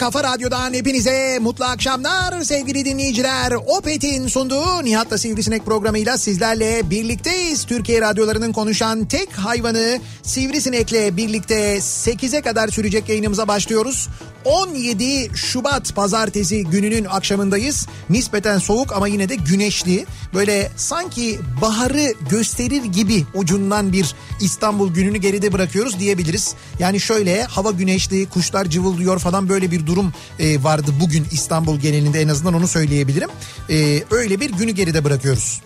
kafa radyodan hepinize mutlu akşamlar sevgili dinleyiciler. Opet'in sunduğu Nihat'la Sivrisinek programıyla sizlerle birlikteyiz. Türkiye radyolarının konuşan tek hayvanı Sivrisinek'le birlikte 8'e kadar sürecek yayınımıza başlıyoruz. 17 Şubat pazartesi gününün akşamındayız. Nispeten soğuk ama yine de güneşli. Böyle sanki baharı gösterir gibi ucundan bir İstanbul gününü geride bırakıyoruz diyebiliriz. Yani şöyle hava güneşli, kuşlar cıvıldıyor falan böyle bir durum e, vardı bugün İstanbul genelinde en azından onu söyleyebilirim. E, öyle bir günü geride bırakıyoruz.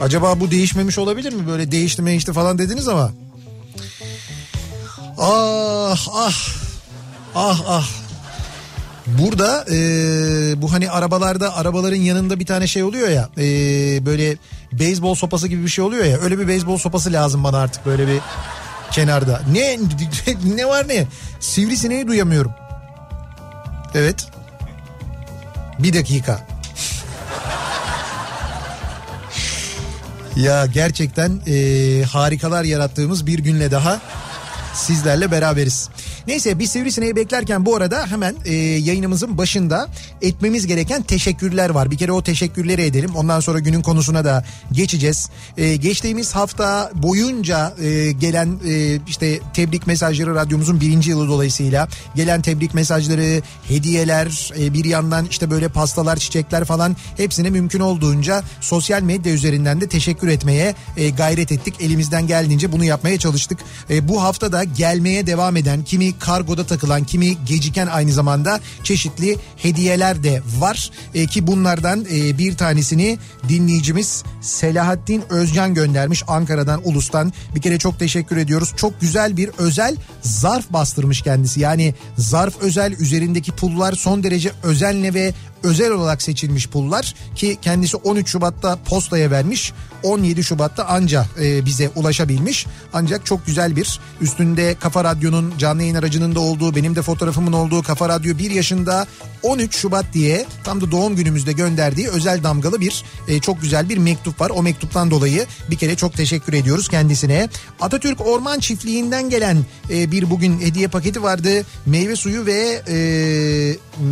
Acaba bu değişmemiş olabilir mi? Böyle değişti değişti falan dediniz ama. Ah ah ah ah. Burada e, bu hani arabalarda arabaların yanında bir tane şey oluyor ya e, böyle beyzbol sopası gibi bir şey oluyor ya öyle bir beyzbol sopası lazım bana artık böyle bir kenarda. Ne ne var ne? Sivrisineği duyamıyorum. Evet. Bir dakika. Ya gerçekten e, harikalar yarattığımız bir günle daha sizlerle beraberiz. Neyse biz Sivrisineği beklerken bu arada hemen e, yayınımızın başında etmemiz gereken teşekkürler var. Bir kere o teşekkürleri edelim. Ondan sonra günün konusuna da geçeceğiz. E, geçtiğimiz hafta boyunca e, gelen e, işte tebrik mesajları radyomuzun birinci yılı dolayısıyla gelen tebrik mesajları, hediyeler, e, bir yandan işte böyle pastalar, çiçekler falan hepsine mümkün olduğunca sosyal medya üzerinden de teşekkür etmeye e, gayret ettik. Elimizden geldiğince bunu yapmaya çalıştık. E, bu hafta da gelmeye devam eden kimi kargoda takılan kimi geciken aynı zamanda çeşitli hediyeler de var. E, ki bunlardan e, bir tanesini dinleyicimiz Selahattin Özcan göndermiş Ankara'dan Ulus'tan. Bir kere çok teşekkür ediyoruz. Çok güzel bir özel zarf bastırmış kendisi. Yani zarf özel üzerindeki pullar son derece özenle ve özel olarak seçilmiş pullar ki kendisi 13 Şubat'ta postaya vermiş. 17 Şubat'ta anca e, bize ulaşabilmiş. Ancak çok güzel bir üstünde Kafa Radyo'nun canlı yayın aracının da olduğu benim de fotoğrafımın olduğu Kafa Radyo 1 yaşında 13 Şubat diye tam da doğum günümüzde gönderdiği özel damgalı bir e, çok güzel bir mektup var. O mektuptan dolayı bir kere çok teşekkür ediyoruz kendisine. Atatürk Orman Çiftliği'nden gelen e, bir bugün hediye paketi vardı. Meyve suyu ve e,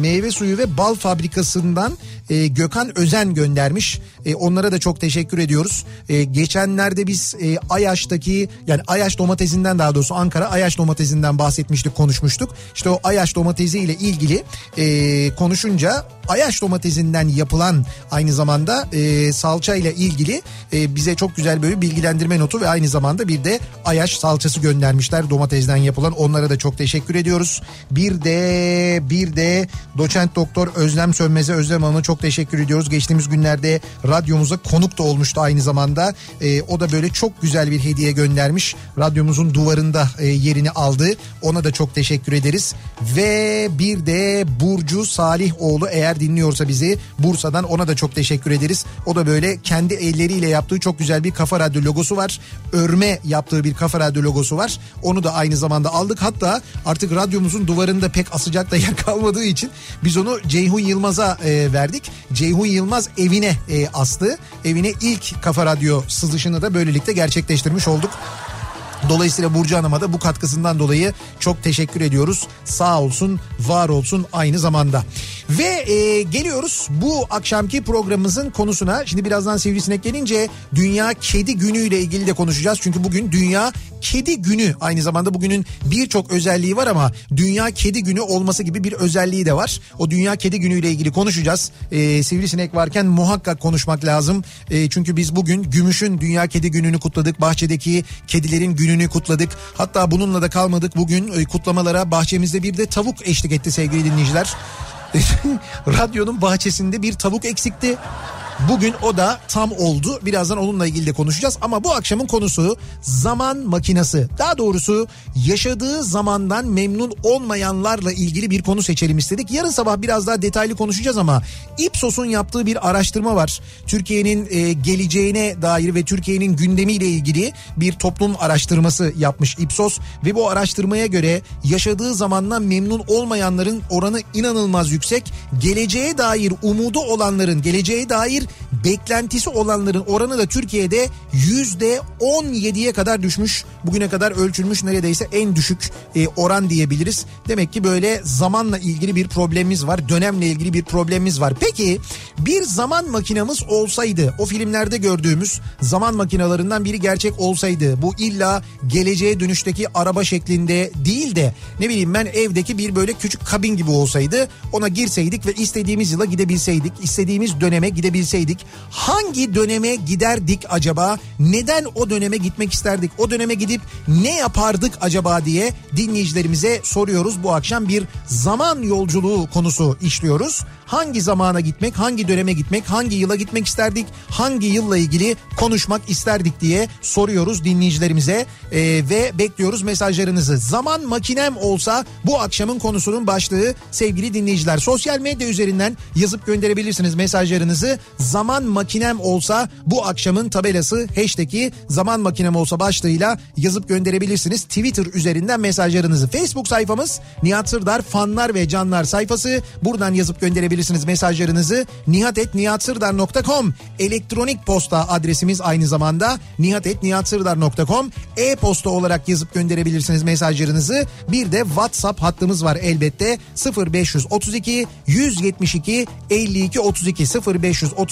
meyve suyu ve bal fabrikasından e, Gökhan Özen göndermiş. E, onlara da çok teşekkür ediyoruz. E, geçenlerde biz e, Ayaş'taki yani Ayaş domatesinden daha doğrusu Ankara Ayaş domatesinden bahsetmiştik konuşmuştuk. İşte o Ayaş domatesi ile ilgili e, konuşunca Ayaş domatesinden yapılan aynı zamanda e, salça ile ilgili e, bize çok güzel böyle bilgilendirme notu ve aynı zamanda bir de Ayaş salçası göndermişler domatesden yapılan onlara da çok teşekkür ediyoruz. Bir de bir de doçent doktor Özlem Sönmez Sönmez'e Özlem Hanım'a çok teşekkür ediyoruz. Geçtiğimiz günlerde radyomuza konuk da olmuştu aynı zamanda. E, o da böyle çok güzel bir hediye göndermiş. Radyomuzun duvarında e, yerini aldı. Ona da çok teşekkür ederiz. Ve bir de Burcu Salihoğlu eğer dinliyorsa bizi Bursa'dan ona da çok teşekkür ederiz. O da böyle kendi elleriyle yaptığı çok güzel bir Kafa Radyo logosu var. Örme yaptığı bir Kafa Radyo logosu var. Onu da aynı zamanda aldık. Hatta artık radyomuzun duvarında pek asacak da yer kalmadığı için biz onu Ceyhun Yılmaz'a e, verdik. Ceyhun Yılmaz evine e, astı. Evine ilk Kafa Radyo sızışını da böylelikle gerçekleştirmiş olduk. Dolayısıyla Burcu Hanım'a da bu katkısından dolayı çok teşekkür ediyoruz. Sağ olsun, var olsun aynı zamanda. Ve e, geliyoruz bu akşamki programımızın konusuna. Şimdi birazdan Sivrisinek gelince Dünya Kedi Günü ile ilgili de konuşacağız. Çünkü bugün Dünya Kedi Günü. Aynı zamanda bugünün birçok özelliği var ama Dünya Kedi Günü olması gibi bir özelliği de var. O Dünya Kedi Günü ile ilgili konuşacağız. E, Sivrisinek varken muhakkak konuşmak lazım. E, çünkü biz bugün Gümüş'ün Dünya Kedi Günü'nü kutladık. Bahçedeki kedilerin gününü kutladık. Hatta bununla da kalmadık. Bugün e, kutlamalara bahçemizde bir de tavuk eşlik etti sevgili dinleyiciler. Radyonun bahçesinde bir tavuk eksikti. Bugün o da tam oldu. Birazdan onunla ilgili de konuşacağız. Ama bu akşamın konusu zaman makinası. Daha doğrusu yaşadığı zamandan memnun olmayanlarla ilgili bir konu seçelim istedik. Yarın sabah biraz daha detaylı konuşacağız ama Ipsos'un yaptığı bir araştırma var. Türkiye'nin e, geleceğine dair ve Türkiye'nin gündemiyle ilgili bir toplum araştırması yapmış Ipsos. Ve bu araştırmaya göre yaşadığı zamandan memnun olmayanların oranı inanılmaz yüksek. Geleceğe dair umudu olanların, geleceğe dair beklentisi olanların oranı da Türkiye'de yüzde 17'ye kadar düşmüş. Bugüne kadar ölçülmüş neredeyse en düşük e, oran diyebiliriz. Demek ki böyle zamanla ilgili bir problemimiz var. Dönemle ilgili bir problemimiz var. Peki bir zaman makinamız olsaydı o filmlerde gördüğümüz zaman makinalarından biri gerçek olsaydı bu illa geleceğe dönüşteki araba şeklinde değil de ne bileyim ben evdeki bir böyle küçük kabin gibi olsaydı ona girseydik ve istediğimiz yıla gidebilseydik istediğimiz döneme gidebilseydik hangi döneme giderdik acaba? Neden o döneme gitmek isterdik? O döneme gidip ne yapardık acaba diye dinleyicilerimize soruyoruz. Bu akşam bir zaman yolculuğu konusu işliyoruz. Hangi zamana gitmek hangi döneme gitmek hangi yıla gitmek isterdik hangi yılla ilgili konuşmak isterdik diye soruyoruz dinleyicilerimize. Ee, ve bekliyoruz mesajlarınızı. Zaman makinem olsa bu akşamın konusunun başlığı sevgili dinleyiciler. Sosyal medya üzerinden yazıp gönderebilirsiniz mesajlarınızı zaman makinem olsa bu akşamın tabelası hashtag'i zaman makinem olsa başlığıyla yazıp gönderebilirsiniz. Twitter üzerinden mesajlarınızı. Facebook sayfamız Nihat Sırdar fanlar ve canlar sayfası. Buradan yazıp gönderebilirsiniz mesajlarınızı. nihatetnihatsırdar.com elektronik posta adresimiz aynı zamanda nihatetnihatsırdar.com e-posta olarak yazıp gönderebilirsiniz mesajlarınızı. Bir de WhatsApp hattımız var elbette. 0532 172 52 32 0532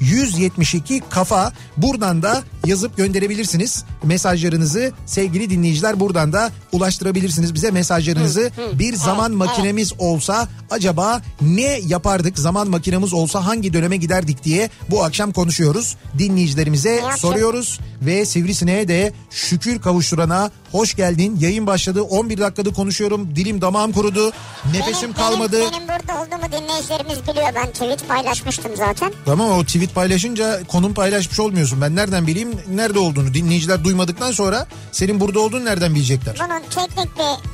172 kafa. Buradan da yazıp gönderebilirsiniz. Mesajlarınızı sevgili dinleyiciler buradan da ulaştırabilirsiniz bize mesajlarınızı. Bir zaman makinemiz olsa acaba ne yapardık? Zaman makinemiz olsa hangi döneme giderdik diye bu akşam konuşuyoruz. Dinleyicilerimize soruyoruz ve Sivrisine'ye de şükür kavuşturana hoş geldin yayın başladı 11 dakikada konuşuyorum dilim damağım kurudu nefesim Benim- kalmadı Benim, benim burada olduğumu dinleyicilerimiz biliyor. Ben tweet paylaşmıştım zaten. Tamam o tweet paylaşınca konum paylaşmış olmuyorsun. Ben nereden bileyim nerede olduğunu. Dinleyiciler duymadıktan sonra senin burada olduğunu nereden bilecekler? Bunun teknik bir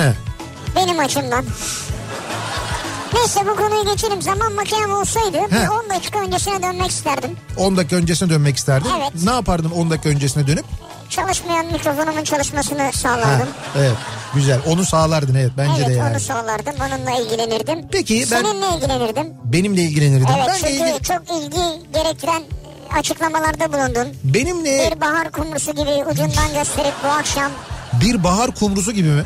He. benim açımdan. Neyse bu konuyu geçelim. Zaman makinem olsaydı He. bir 10 dakika öncesine dönmek isterdim. 10 dakika öncesine dönmek isterdin. Evet. Ne yapardın 10 dakika öncesine dönüp? Çalışmayan mikrofonumun çalışmasını Ha, sağlardım. evet güzel onu sağlardın evet bence evet de yani. onu sağlardım. Onunla ilgilenirdim. Peki, ben- Seninle ilgilenirdim. Benimle ilgilenirdim. Evet Benle çünkü ilgili- çok ilgi gerektiren açıklamalarda bulundun. Benimle Bir bahar kumrusu gibi ucundan gösterip bu akşam bir bahar kumrusu gibi mi?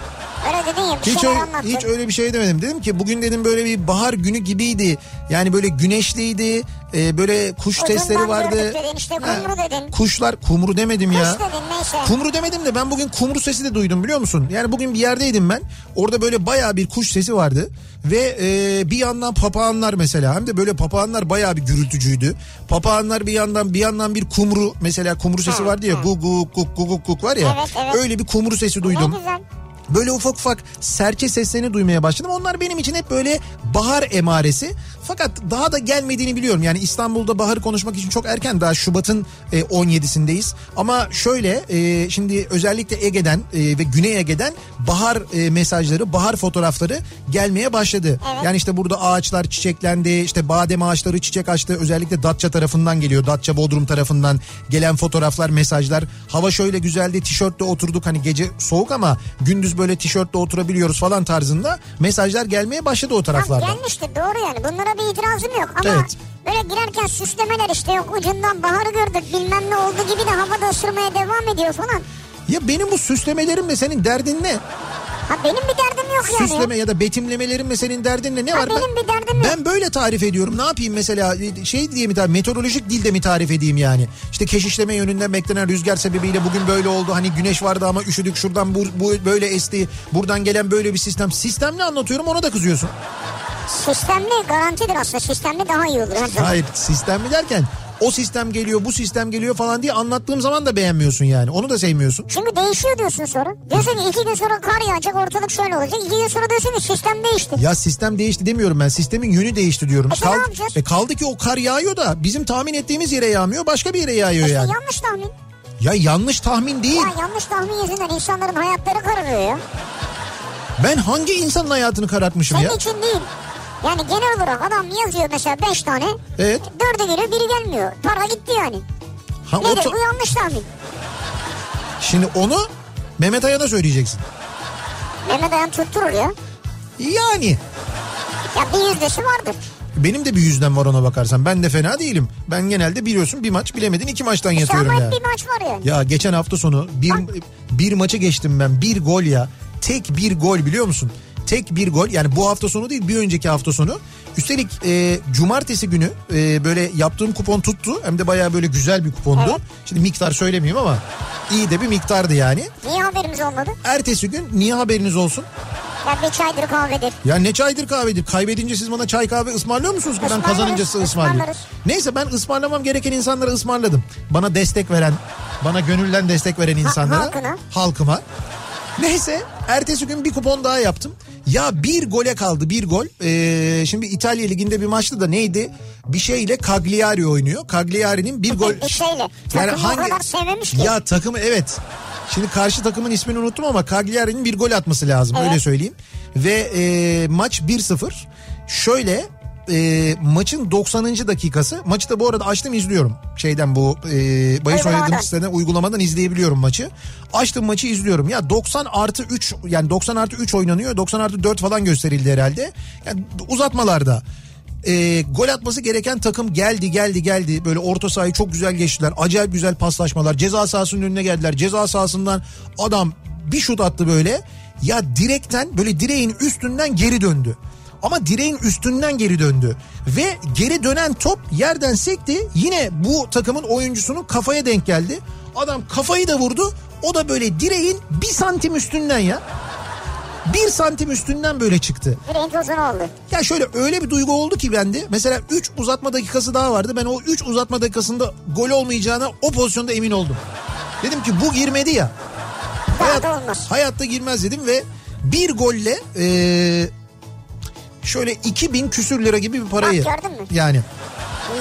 Öyle dedin ya bir Hiç öyle, anlattın. hiç öyle bir şey demedim. Dedim ki bugün dedim böyle bir bahar günü gibiydi. Yani böyle güneşliydi. e, böyle kuş Ucundan sesleri vardı. dedin, işte kumru dedin. Kuşlar kumru demedim ya. Kuş dedin neyse. Kumru demedim de ben bugün kumru sesi de duydum biliyor musun? Yani bugün bir yerdeydim ben. Orada böyle bayağı bir kuş sesi vardı. Ve e, bir yandan papağanlar mesela hem de böyle papağanlar bayağı bir gürültücüydü. Papağanlar bir yandan bir yandan bir kumru mesela kumru sesi Ha, vardı ya ha. gu gu guk gu guk guk var ya. Evet, evet. Öyle bir kumru sesi duydum. Ne güzel. Böyle ufak ufak serçe seslerini duymaya başladım. Onlar benim için hep böyle bahar emaresi. Fakat daha da gelmediğini biliyorum. Yani İstanbul'da baharı konuşmak için çok erken. Daha Şubat'ın e, 17'sindeyiz. Ama şöyle e, şimdi özellikle Ege'den e, ve Güney Ege'den bahar e, mesajları, bahar fotoğrafları gelmeye başladı. Evet. Yani işte burada ağaçlar çiçeklendi. işte badem ağaçları çiçek açtı. Özellikle Datça tarafından geliyor. Datça Bodrum tarafından gelen fotoğraflar, mesajlar. Hava şöyle güzeldi. Tişörtle oturduk. Hani gece soğuk ama gündüz böyle tişörtle oturabiliyoruz falan tarzında mesajlar gelmeye başladı o Tam taraflardan. gelmiştir doğru yani. Bunlara bir itirazım yok. Ama Evet. böyle girerken süslemeler işte yok ucundan baharı gördük bilmem ne oldu gibi de havada ısırmaya devam ediyor falan. Ya benim bu süslemelerimle senin derdin ne? Ha benim bir derdim yok yani. Süsleme ya da betimlemelerimle senin derdin ne? Ne Ha, var? benim bir derdim yok. Ben böyle tarif ediyorum. Ne yapayım mesela şey diye mi tarif, meteorolojik dilde mi tarif edeyim yani? İşte keşişleme yönünden beklenen rüzgar sebebiyle bugün böyle oldu. Hani güneş vardı ama üşüdük şuradan bu, bu böyle esti. Buradan gelen böyle bir sistem. Sistemli anlatıyorum ona da kızıyorsun. Sistemli garantidir aslında. Sistemli daha iyi olur. zaman. Hayır sistemli derken o sistem geliyor bu sistem geliyor falan diye anlattığım zaman da beğenmiyorsun yani. Onu da sevmiyorsun. Çünkü değişiyor diyorsun sonra. Diyorsun ki iki gün sonra kar yağacak ortalık şöyle olacak. İki gün sonra diyorsun ki sistem değişti. Ya sistem değişti demiyorum ben. Sistemin yönü değişti diyorum. E, yapacağız? e, kaldı ki o kar yağıyor da bizim tahmin ettiğimiz yere yağmıyor. Başka bir yere yağıyor İşte yani. yanlış tahmin. Ya yanlış tahmin değil. Ya yanlış tahmin yüzünden insanların hayatları kararıyor ya. Ben hangi insanın hayatını karartmışım Senin ya? için değil. Yani genel olarak adam yazıyor mesela beş tane. Evet. Dördü geliyor biri gelmiyor. Para gitti yani. Ha, Nedir ta- bu yanlış tahmin. Şimdi onu Mehmet Ayan'a söyleyeceksin. Mehmet Ayan tutturur ya. Yani Ya bir yüzdesi vardır. benim de bir yüzden var ona bakarsan. Ben de fena değilim. Ben genelde biliyorsun bir maç bilemedin iki maçtan İşte yatıyorum ya. hep bir maç var yani. Ya geçen hafta sonu bir, bir maçı geçtim ben. Bir gol ya. Tek bir gol biliyor musun? Tek bir gol yani bu hafta sonu değil bir önceki hafta sonu. Üstelik e, cumartesi günü e, böyle yaptığım kupon tuttu. Hem de bayağı böyle güzel bir kupondu. Evet. Şimdi miktar söylemeyeyim ama iyi de bir miktardı yani. Niye haberimiz olmadı? Ertesi gün niye haberiniz olsun? Ya bir çaydır kahvedir. Ya ne çaydır kahvedir? Kaybedince siz bana çay kahve ısmarlıyor musunuz ki ben kazanınca size ısmarlarız. Neyse ben ısmarlamam gereken insanlara ısmarladım. Bana destek veren, bana gönülden destek veren insanlara. halkına. Halkıma. Neyse ertesi gün bir kupon daha yaptım. Ya bir gole kaldı bir gol. Ee, şimdi İtalya Ligi'nde bir maçtı da neydi? Bir şeyle Cagliari oynuyor. Cagliari'nin bir gol... Bir şeyle. O kadar sevmemiş ki. Ya takımı evet. Şimdi karşı takımın ismini unuttum ama Cagliari'nin bir gol atması lazım Evet. öyle söyleyeyim. Ve e, maç 1-0. Şöyle e, maçın 90. dakikası. Maçı da bu arada açtım izliyorum. Şeyden bu e, bahis Uygulamadan. oynadığım siteden uygulamadan izleyebiliyorum maçı. Açtım maçı izliyorum. Ya 90 artı 3 yani 90 artı 3 oynanıyor. 90 artı 4 falan gösterildi herhalde. Yani uzatmalarda e, gol atması gereken takım geldi geldi geldi. Böyle orta sahayı çok güzel geçtiler. Acayip güzel paslaşmalar. Ceza sahasının önüne geldiler. Ceza sahasından adam bir şut attı böyle. Ya direkten böyle direğin üstünden geri döndü. Ama direğin üstünden geri döndü. Ve geri dönen top yerden sekti. Yine bu takımın oyuncusunun kafaya denk geldi. Adam kafayı da vurdu. O da böyle direğin bir santim üstünden ya. Bir santim üstünden böyle çıktı. Direğin tozunu oldu. Ya şöyle öyle bir duygu oldu ki bende. Mesela 3 uzatma dakikası daha vardı. Ben o 3 uzatma dakikasında gol olmayacağına o pozisyonda emin oldum. Dedim ki bu girmedi ya. Olmaz. Hayatta girmez dedim ve bir golle şöyle 2000 küsür lira gibi bir parayı. Bak gördün mü? Yani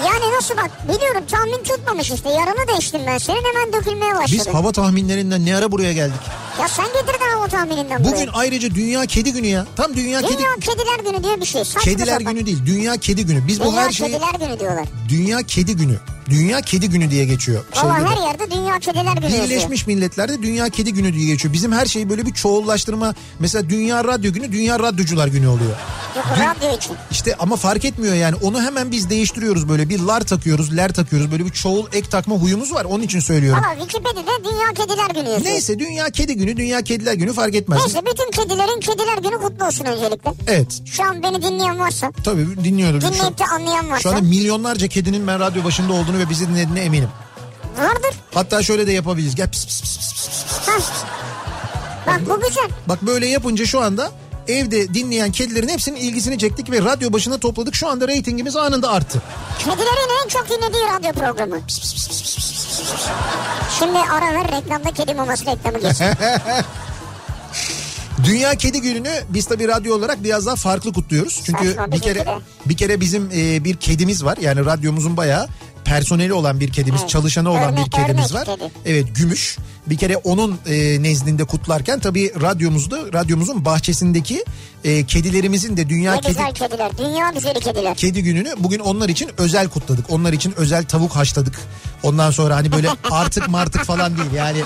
Yani nasıl bak biliyorum tahmin tutmamış işte yarını değiştim ben senin hemen dökülmeye başladı. biz hava tahminlerinden ne ara buraya geldik? Ya sen getirdin hava tahmininden buraya. Bugün ayrıca Dünya Kedi Günü ya. Tam Dünya, Kedi Dünya Kediler Günü diye bir şey. Saçma Kediler sapan. Günü değil. Dünya Kedi Günü. Biz bu Dünya her şeyi Kediler Günü diyorlar. Dünya Kedi Günü. Dünya Kedi Günü diye geçiyor. Valla her yerde Dünya Kediler Günü yazıyor. Birleşmiş Milletler'de Dünya Kedi Günü diye geçiyor. Bizim her şeyi böyle bir çoğullaştırma. Mesela Dünya Radyo Günü, Dünya Radyocular Günü oluyor. Yok radyo için. İşte ama fark etmiyor yani. Onu hemen biz değiştiriyoruz böyle. Bir lar takıyoruz, ler takıyoruz. Böyle bir çoğul ek takma huyumuz var. Onun için söylüyorum. Valla Wikipedia'da Dünya Kediler Günü yazıyor. Neyse Dünya Kedi Günü, Dünya Kediler Günü fark etmez. Neyse bütün kedilerin Kediler Günü kutlu olsun öncelikle. Evet. Şu an beni dinleyen varsa, Tabii dinliyordur. Şu, dinleyip de anlayan şu varsa anda milyonlarca kedinin ben radyo başında olduğunu ve bizi dinlediğine eminim. vardır. Hatta şöyle de yapabiliriz. Gel pis pis pis pis pis. Heh. Bak bu güzel. Bak böyle yapınca şu anda evde dinleyen kedilerin hepsinin ilgisini çektik ve radyo başına topladık. Şu anda reytingimiz anında arttı. Kedilerin en çok dinlediği radyo programı. Şimdi ara ver reklamda kedi maması reklamı geçsin. Dünya Kedi Günü'nü biz tabii radyo olarak biraz daha farklı kutluyoruz. Çünkü Saçma, bir kere bir kere bizim e, bir kedimiz var. Yani radyomuzun bayağı personeli olan bir kedimiz, Evet. çalışanı olan Örnek- bir kedimiz örnek var. kedi. Evet, Gümüş. Bir kere onun e, nezdinde kutlarken tabii radyomuzda radyomuzun bahçesindeki e, kedilerimizin de Dünya Ne Kedi güzel kediler. Dünya güzeli kediler. Kedi gününü bugün onlar için özel kutladık. Onlar için özel tavuk haşladık. Ondan sonra hani böyle artık martık falan değil yani.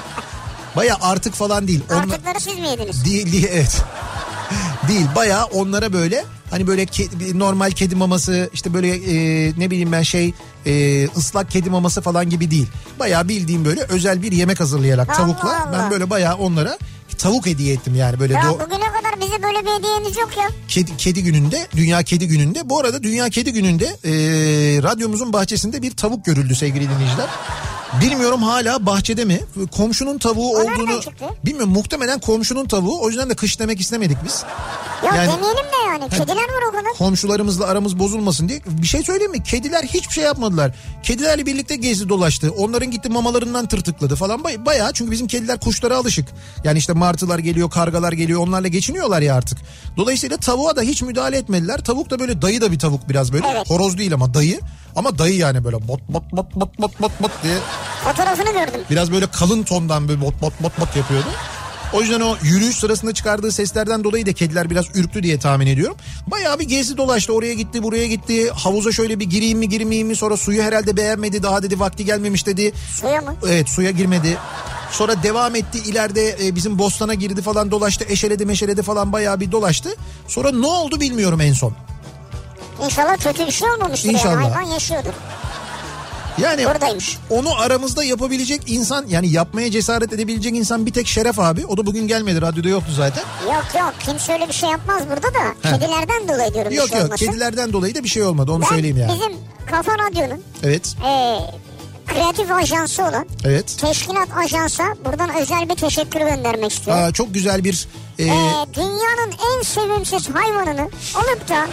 Baya artık falan değil. Artıkları siz mi yediniz? değil, değil evet. Değil baya onlara böyle hani böyle ke- normal kedi maması işte böyle e, ne bileyim ben şey e, ıslak kedi maması falan gibi değil. Baya bildiğim böyle özel bir yemek hazırlayarak Allah tavukla Allah. ben böyle baya onlara tavuk hediye ettim yani böyle Ya do- bugüne kadar bize böyle bir hediyeniz yok ya. kedi, kedi gününde Dünya Kedi Günü'nde bu arada Dünya Kedi Günü'nde e, radyomuzun bahçesinde bir tavuk görüldü sevgili dinleyiciler. Bilmiyorum hala bahçede mi? Komşunun tavuğu O nereden olduğunu bilmiyorum muhtemelen komşunun tavuğu o yüzden de kış demek istemedik biz. Ya Yani- demeyelim de yani. Kediler var o kadar. Komşularımızla aramız bozulmasın diye bir şey söyleyeyim mi? Kediler hiçbir şey yapmadılar. Kedilerle birlikte gezdi dolaştı. Onların gitti mamalarından tırtıkladı falan. Bay- Bayağı çünkü bizim kediler kuşlara alışık. Yani işte martılar geliyor, kargalar geliyor. Onlarla geçiniyorlar ya artık. Dolayısıyla tavuğa da hiç müdahale etmediler. Tavuk da böyle dayı da bir tavuk biraz böyle. Evet. Horoz değil ama dayı. Ama dayı yani böyle bot bot bot bot bot bot bot diye. Fotoğrafını gördüm. Biraz böyle kalın tondan böyle bot bot bot bot yapıyordu. O yüzden o yürüyüş sırasında çıkardığı seslerden dolayı da kediler biraz ürktü diye tahmin ediyorum. Bayağı bir gezdi dolaştı oraya gitti buraya gitti. Havuza şöyle bir gireyim mi girmeyeyim mi sonra suyu herhalde beğenmedi daha dedi vakti gelmemiş dedi. Suya mı? Evet suya girmedi. Sonra devam etti ileride e, bizim bostana girdi falan dolaştı eşeledi meşeledi falan bayağı bir dolaştı. Sonra ne oldu bilmiyorum en son. İnşallah kötü bir şey olmamıştır İnşallah. yani. Hayvan yaşıyordur. Yani Buradaymış. onu aramızda yapabilecek insan yani yapmaya cesaret edebilecek insan bir tek Şeref abi. O da bugün gelmedi radyoda yoktu zaten. Yok yok kimse öyle bir şey yapmaz burada da. He. Kedilerden dolayı diyorum Yok bir şey yok olmasın. kedilerden dolayı da bir şey olmadı onu Ben söyleyeyim yani. bizim Kafa Radyo'nun Evet e, kreatif ajansı olan evet. Teşkilat Ajans'a buradan özel bir teşekkür göndermek istiyorum. Aa, çok güzel bir e, Ee, dünyanın en sevimsiz hayvanını alıp da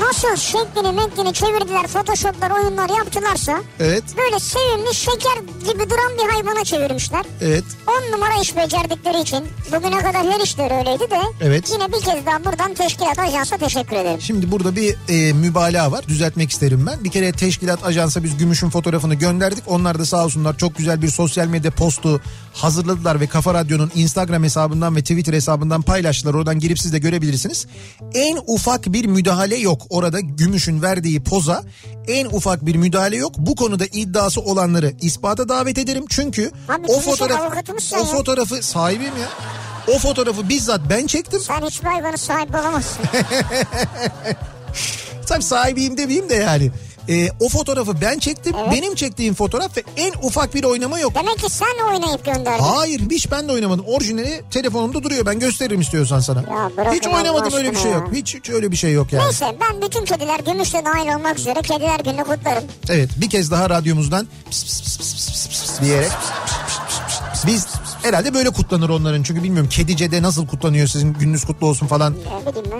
nasıl şeklini meklini çevirdiler photoshoplar oyunlar yaptılarsa evet böyle sevimli şeker gibi duran bir hayvana çevirmişler. evet 10 numara iş becerdikleri için bugüne kadar her işleri öyleydi de Evet. yine bir kez daha buradan teşkilat ajansa teşekkür ederim. Şimdi burada bir e, mübalağa var. Düzeltmek isterim ben. Bir kere teşkilat ajansa biz Gümüş'ün fotoğrafını gönderdik. Onlar da sağ olsunlar çok güzel bir sosyal medya postu hazırladılar ve Kafa Radyo'nun Instagram hesabından ve Twitter hesabından paylaştılar. Oradan girip siz de görebilirsiniz. En ufak bir müdahale yok. Orada Gümüş'ün verdiği poza en ufak bir müdahale yok. Bu konuda iddiası olanları ispata davet ederim. Çünkü Abi o fotoğraf o ya. fotoğrafı sahibiyim ya. O fotoğrafı bizzat ben çektim. Sen hiçbir hayvana sahip olamazsın. Tabii sahibiyim demeyeyim de yani. Ee, o fotoğrafı ben çektim. Evet. Benim çektiğim fotoğraf ve en ufak bir oynama yok. Demek ki sen oynayıp gönderdin. Hayır hiç ben de oynamadım. Orijinali telefonumda duruyor. Ben gösteririm istiyorsan sana. Ya hiç oynamadım öyle bir şey aşkına yok. ya. Hiç, hiç öyle bir şey yok yani. Neyse ben bütün kediler gümüşle dahil olmak üzere kediler gününü kutlarım. Evet bir kez daha radyomuzdan pıs pıs pıs pıs pıs pıs pıs diyerek biz herhalde böyle kutlanır onların. Çünkü bilmiyorum Kedice'de nasıl kutlanıyor sizin gününüz kutlu olsun falan.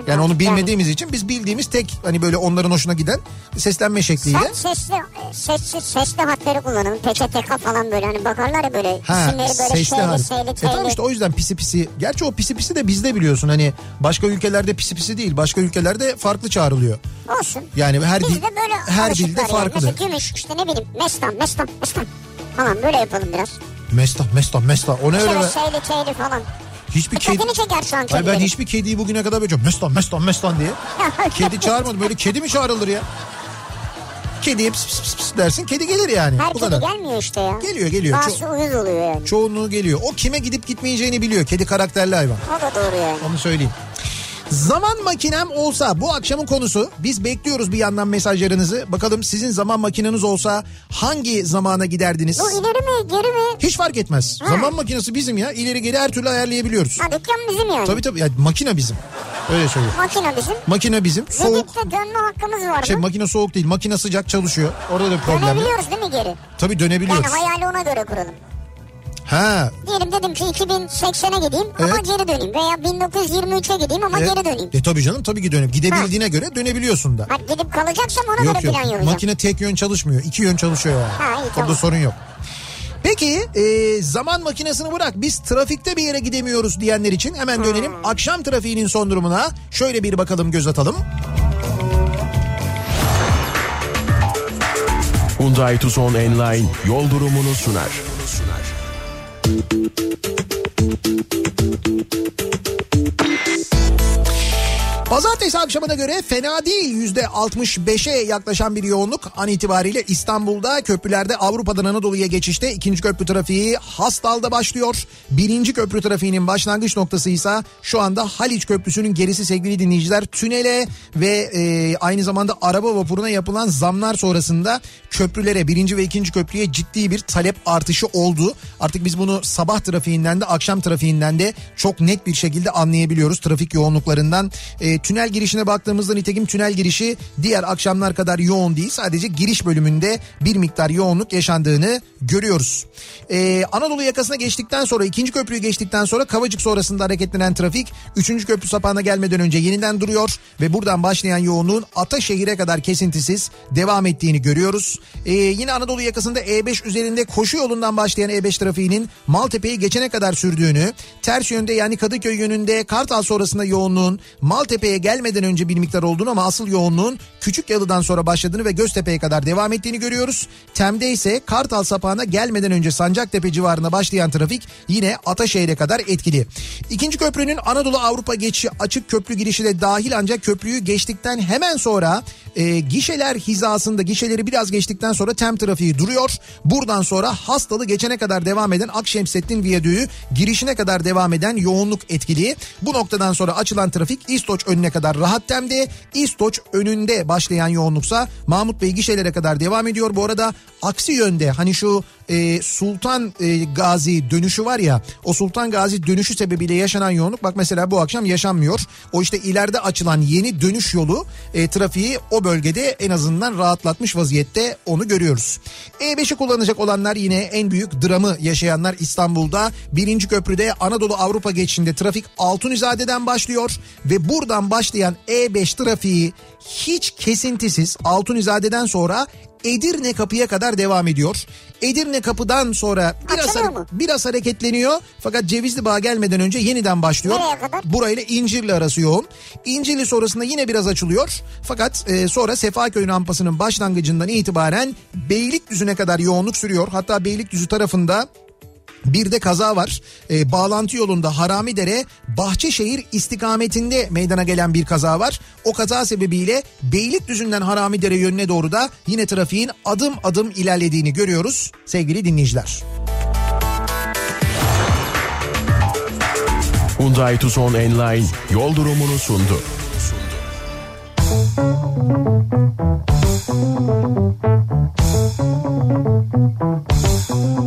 Yani onu bilmediğimiz için biz bildiğimiz tek hani böyle onların hoşuna giden seslenme şekliyle. Sen sesli, sesli, sesli harfleri kullanın. PÇTK falan böyle hani bakarlar ya böyle Ha, isimleri böyle sesli şeyli şeyli E tamam işte o yüzden pisi pisi. Gerçi o pisi pisi de bizde biliyorsun hani başka ülkelerde pisi pisi değil. Başka ülkelerde farklı çağrılıyor. Olsun. Yani her dil, Bizde böyle her dilde yani. farklıdır. Mesela gümüş işte ne bileyim mestan mestan mestan falan böyle yapalım biraz. Mesta mesta mesta o ne öyle Şöyle be? şeyli şeyli falan. Hiçbir kedi... Dikkatini çeker şu an Hayır ben kedilerin. hiçbir kediyi bugüne kadar böyle mestan mestan mestan diye. kedi çağırmadım böyle kedi mi çağrılır ya? Kediye pıs pıs pıs pıs dersin kedi gelir yani. Her Bu kedi kadar. gelmiyor işte ya. Geliyor geliyor. Bazısı Ço- uyuz oluyor yani. çoğunluğu geliyor. O kime gidip gitmeyeceğini biliyor. Kedi karakterli hayvan. O da doğru yani. Onu söyleyeyim. Zaman makinem olsa bu akşamın konusu biz bekliyoruz bir yandan mesajlarınızı. Bakalım sizin zaman makineniz olsa hangi zamana giderdiniz? Bu ileri mi geri mi? Hiç fark etmez. Ha. Zaman makinesi bizim ya. İleri geri her türlü ayarlayabiliyoruz. Ha dükkan bizim yani. Tabii tabii. Yani makine bizim. Öyle söylüyorum. Makine bizim. Makine bizim. Soğuk. Zedik'te dönme hakkımız var Şey mı? makine soğuk değil. Makine sıcak çalışıyor. Orada da problem. Dönebiliyoruz değil mi geri? Tabii Yani dönebiliyoruz. hayali ona göre kuralım. Ha. Diyelim dedim ki 2080'e gideyim ama Evet. geri döneyim. Veya 1923'e gideyim ama E, geri döneyim. E tabii canım tabii ki dönüp gidebildiğine göre dönebiliyorsun da. Ha gidip kalacaksam ona Yok göre yok. plan yapacağım. Makine tek yön çalışmıyor. İki yön çalışıyor yani. Ha, iyi, Orada tamam. sorun yok. Peki e, zaman makinesini bırak biz trafikte bir yere gidemiyoruz diyenler için hemen dönelim. Akşam trafiğinin son durumuna şöyle bir bakalım göz atalım. Hyundai Tucson Enline yol durumunu sunar. Thank you. Pazartesi akşamına göre fena değil yüzde 65'e yaklaşan bir yoğunluk an itibariyle İstanbul'da köprülerde Avrupa'dan Anadolu'ya geçişte ikinci köprü trafiği Hastal'da başlıyor. Birinci köprü trafiğinin başlangıç noktası ise şu anda Haliç Köprüsü'nün gerisi sevgili dinleyiciler tünele ve e, aynı zamanda araba vapuruna yapılan zamlar sonrasında köprülere birinci ve ikinci köprüye ciddi bir talep artışı oldu. Artık biz bunu sabah trafiğinden de akşam trafiğinden de çok net bir şekilde anlayabiliyoruz trafik yoğunluklarından. E, tünel girişine baktığımızda nitekim tünel girişi diğer akşamlar kadar yoğun değil. Sadece giriş bölümünde bir miktar yoğunluk yaşandığını görüyoruz. Ee, Anadolu yakasına geçtikten sonra ikinci köprüyü geçtikten sonra Kavacık sonrasında hareketlenen trafik üçüncü köprü sapağına gelmeden önce yeniden duruyor ve buradan başlayan yoğunluğun Ataşehir'e kadar kesintisiz devam ettiğini görüyoruz. Ee, yine Anadolu yakasında E5 üzerinde koşu yolundan başlayan E5 trafiğinin Maltepe'yi geçene kadar sürdüğünü, ters yönde yani Kadıköy yönünde Kartal sonrasında yoğunluğun Maltepe'ye gelmeden önce bir miktar olduğunu ama asıl yoğunluğun Küçük Yalı'dan sonra başladığını ve Göztepe'ye kadar devam ettiğini görüyoruz. Tem'de ise Kartal sapağına gelmeden önce Sancaktepe civarında başlayan trafik yine Ataşehir'e kadar etkili. İkinci köprünün Anadolu Avrupa geçişi açık köprü girişi de dahil ancak köprüyü geçtikten hemen sonra e, gişeler hizasında gişeleri biraz geçtikten sonra tem trafiği duruyor. Buradan sonra hastalı geçene kadar devam eden Akşemsettin Viyadüğü girişine kadar devam eden yoğunluk etkili. Bu noktadan sonra açılan trafik İstoç önüne kadar rahat temde. İstoç önünde başlayan yoğunluksa Mahmut Bey gişelere kadar devam ediyor. Bu arada aksi yönde hani şu e, Sultan e, Gazi dönüşü var ya o Sultan Gazi dönüşü sebebiyle yaşanan yoğunluk bak mesela bu akşam yaşanmıyor. O işte ileride açılan yeni dönüş yolu e, trafiği o bölgede en azından rahatlatmış vaziyette onu görüyoruz. E5'i kullanacak olanlar yine en büyük dramı yaşayanlar İstanbul'da. Birinci köprüde Anadolu Avrupa geçişinde trafik Altunizade'den başlıyor ve buradan başlayan E5 trafiği hiç kesintisiz Altunizade'den sonra Edirne kapıya kadar devam ediyor. Edirne kapıdan sonra biraz hare- biraz hareketleniyor fakat Cevizli Bağ gelmeden önce yeniden başlıyor. Burayla İncirli arası yoğun. İncirli sonrasında yine biraz açılıyor. Fakat e, sonra Sefaköy rampasının başlangıcından itibaren Beylikdüzü'ne kadar yoğunluk sürüyor. Hatta Beylikdüzü tarafında bir de kaza var. E, bağlantı yolunda Haramidere Bahçeşehir istikametinde meydana gelen bir kaza var. O kaza sebebiyle Beylikdüzü'nden Haramidere yönüne doğru da yine trafiğin adım adım ilerlediğini görüyoruz sevgili dinleyiciler. Hyundai Tucson Enline yol durumunu sundu.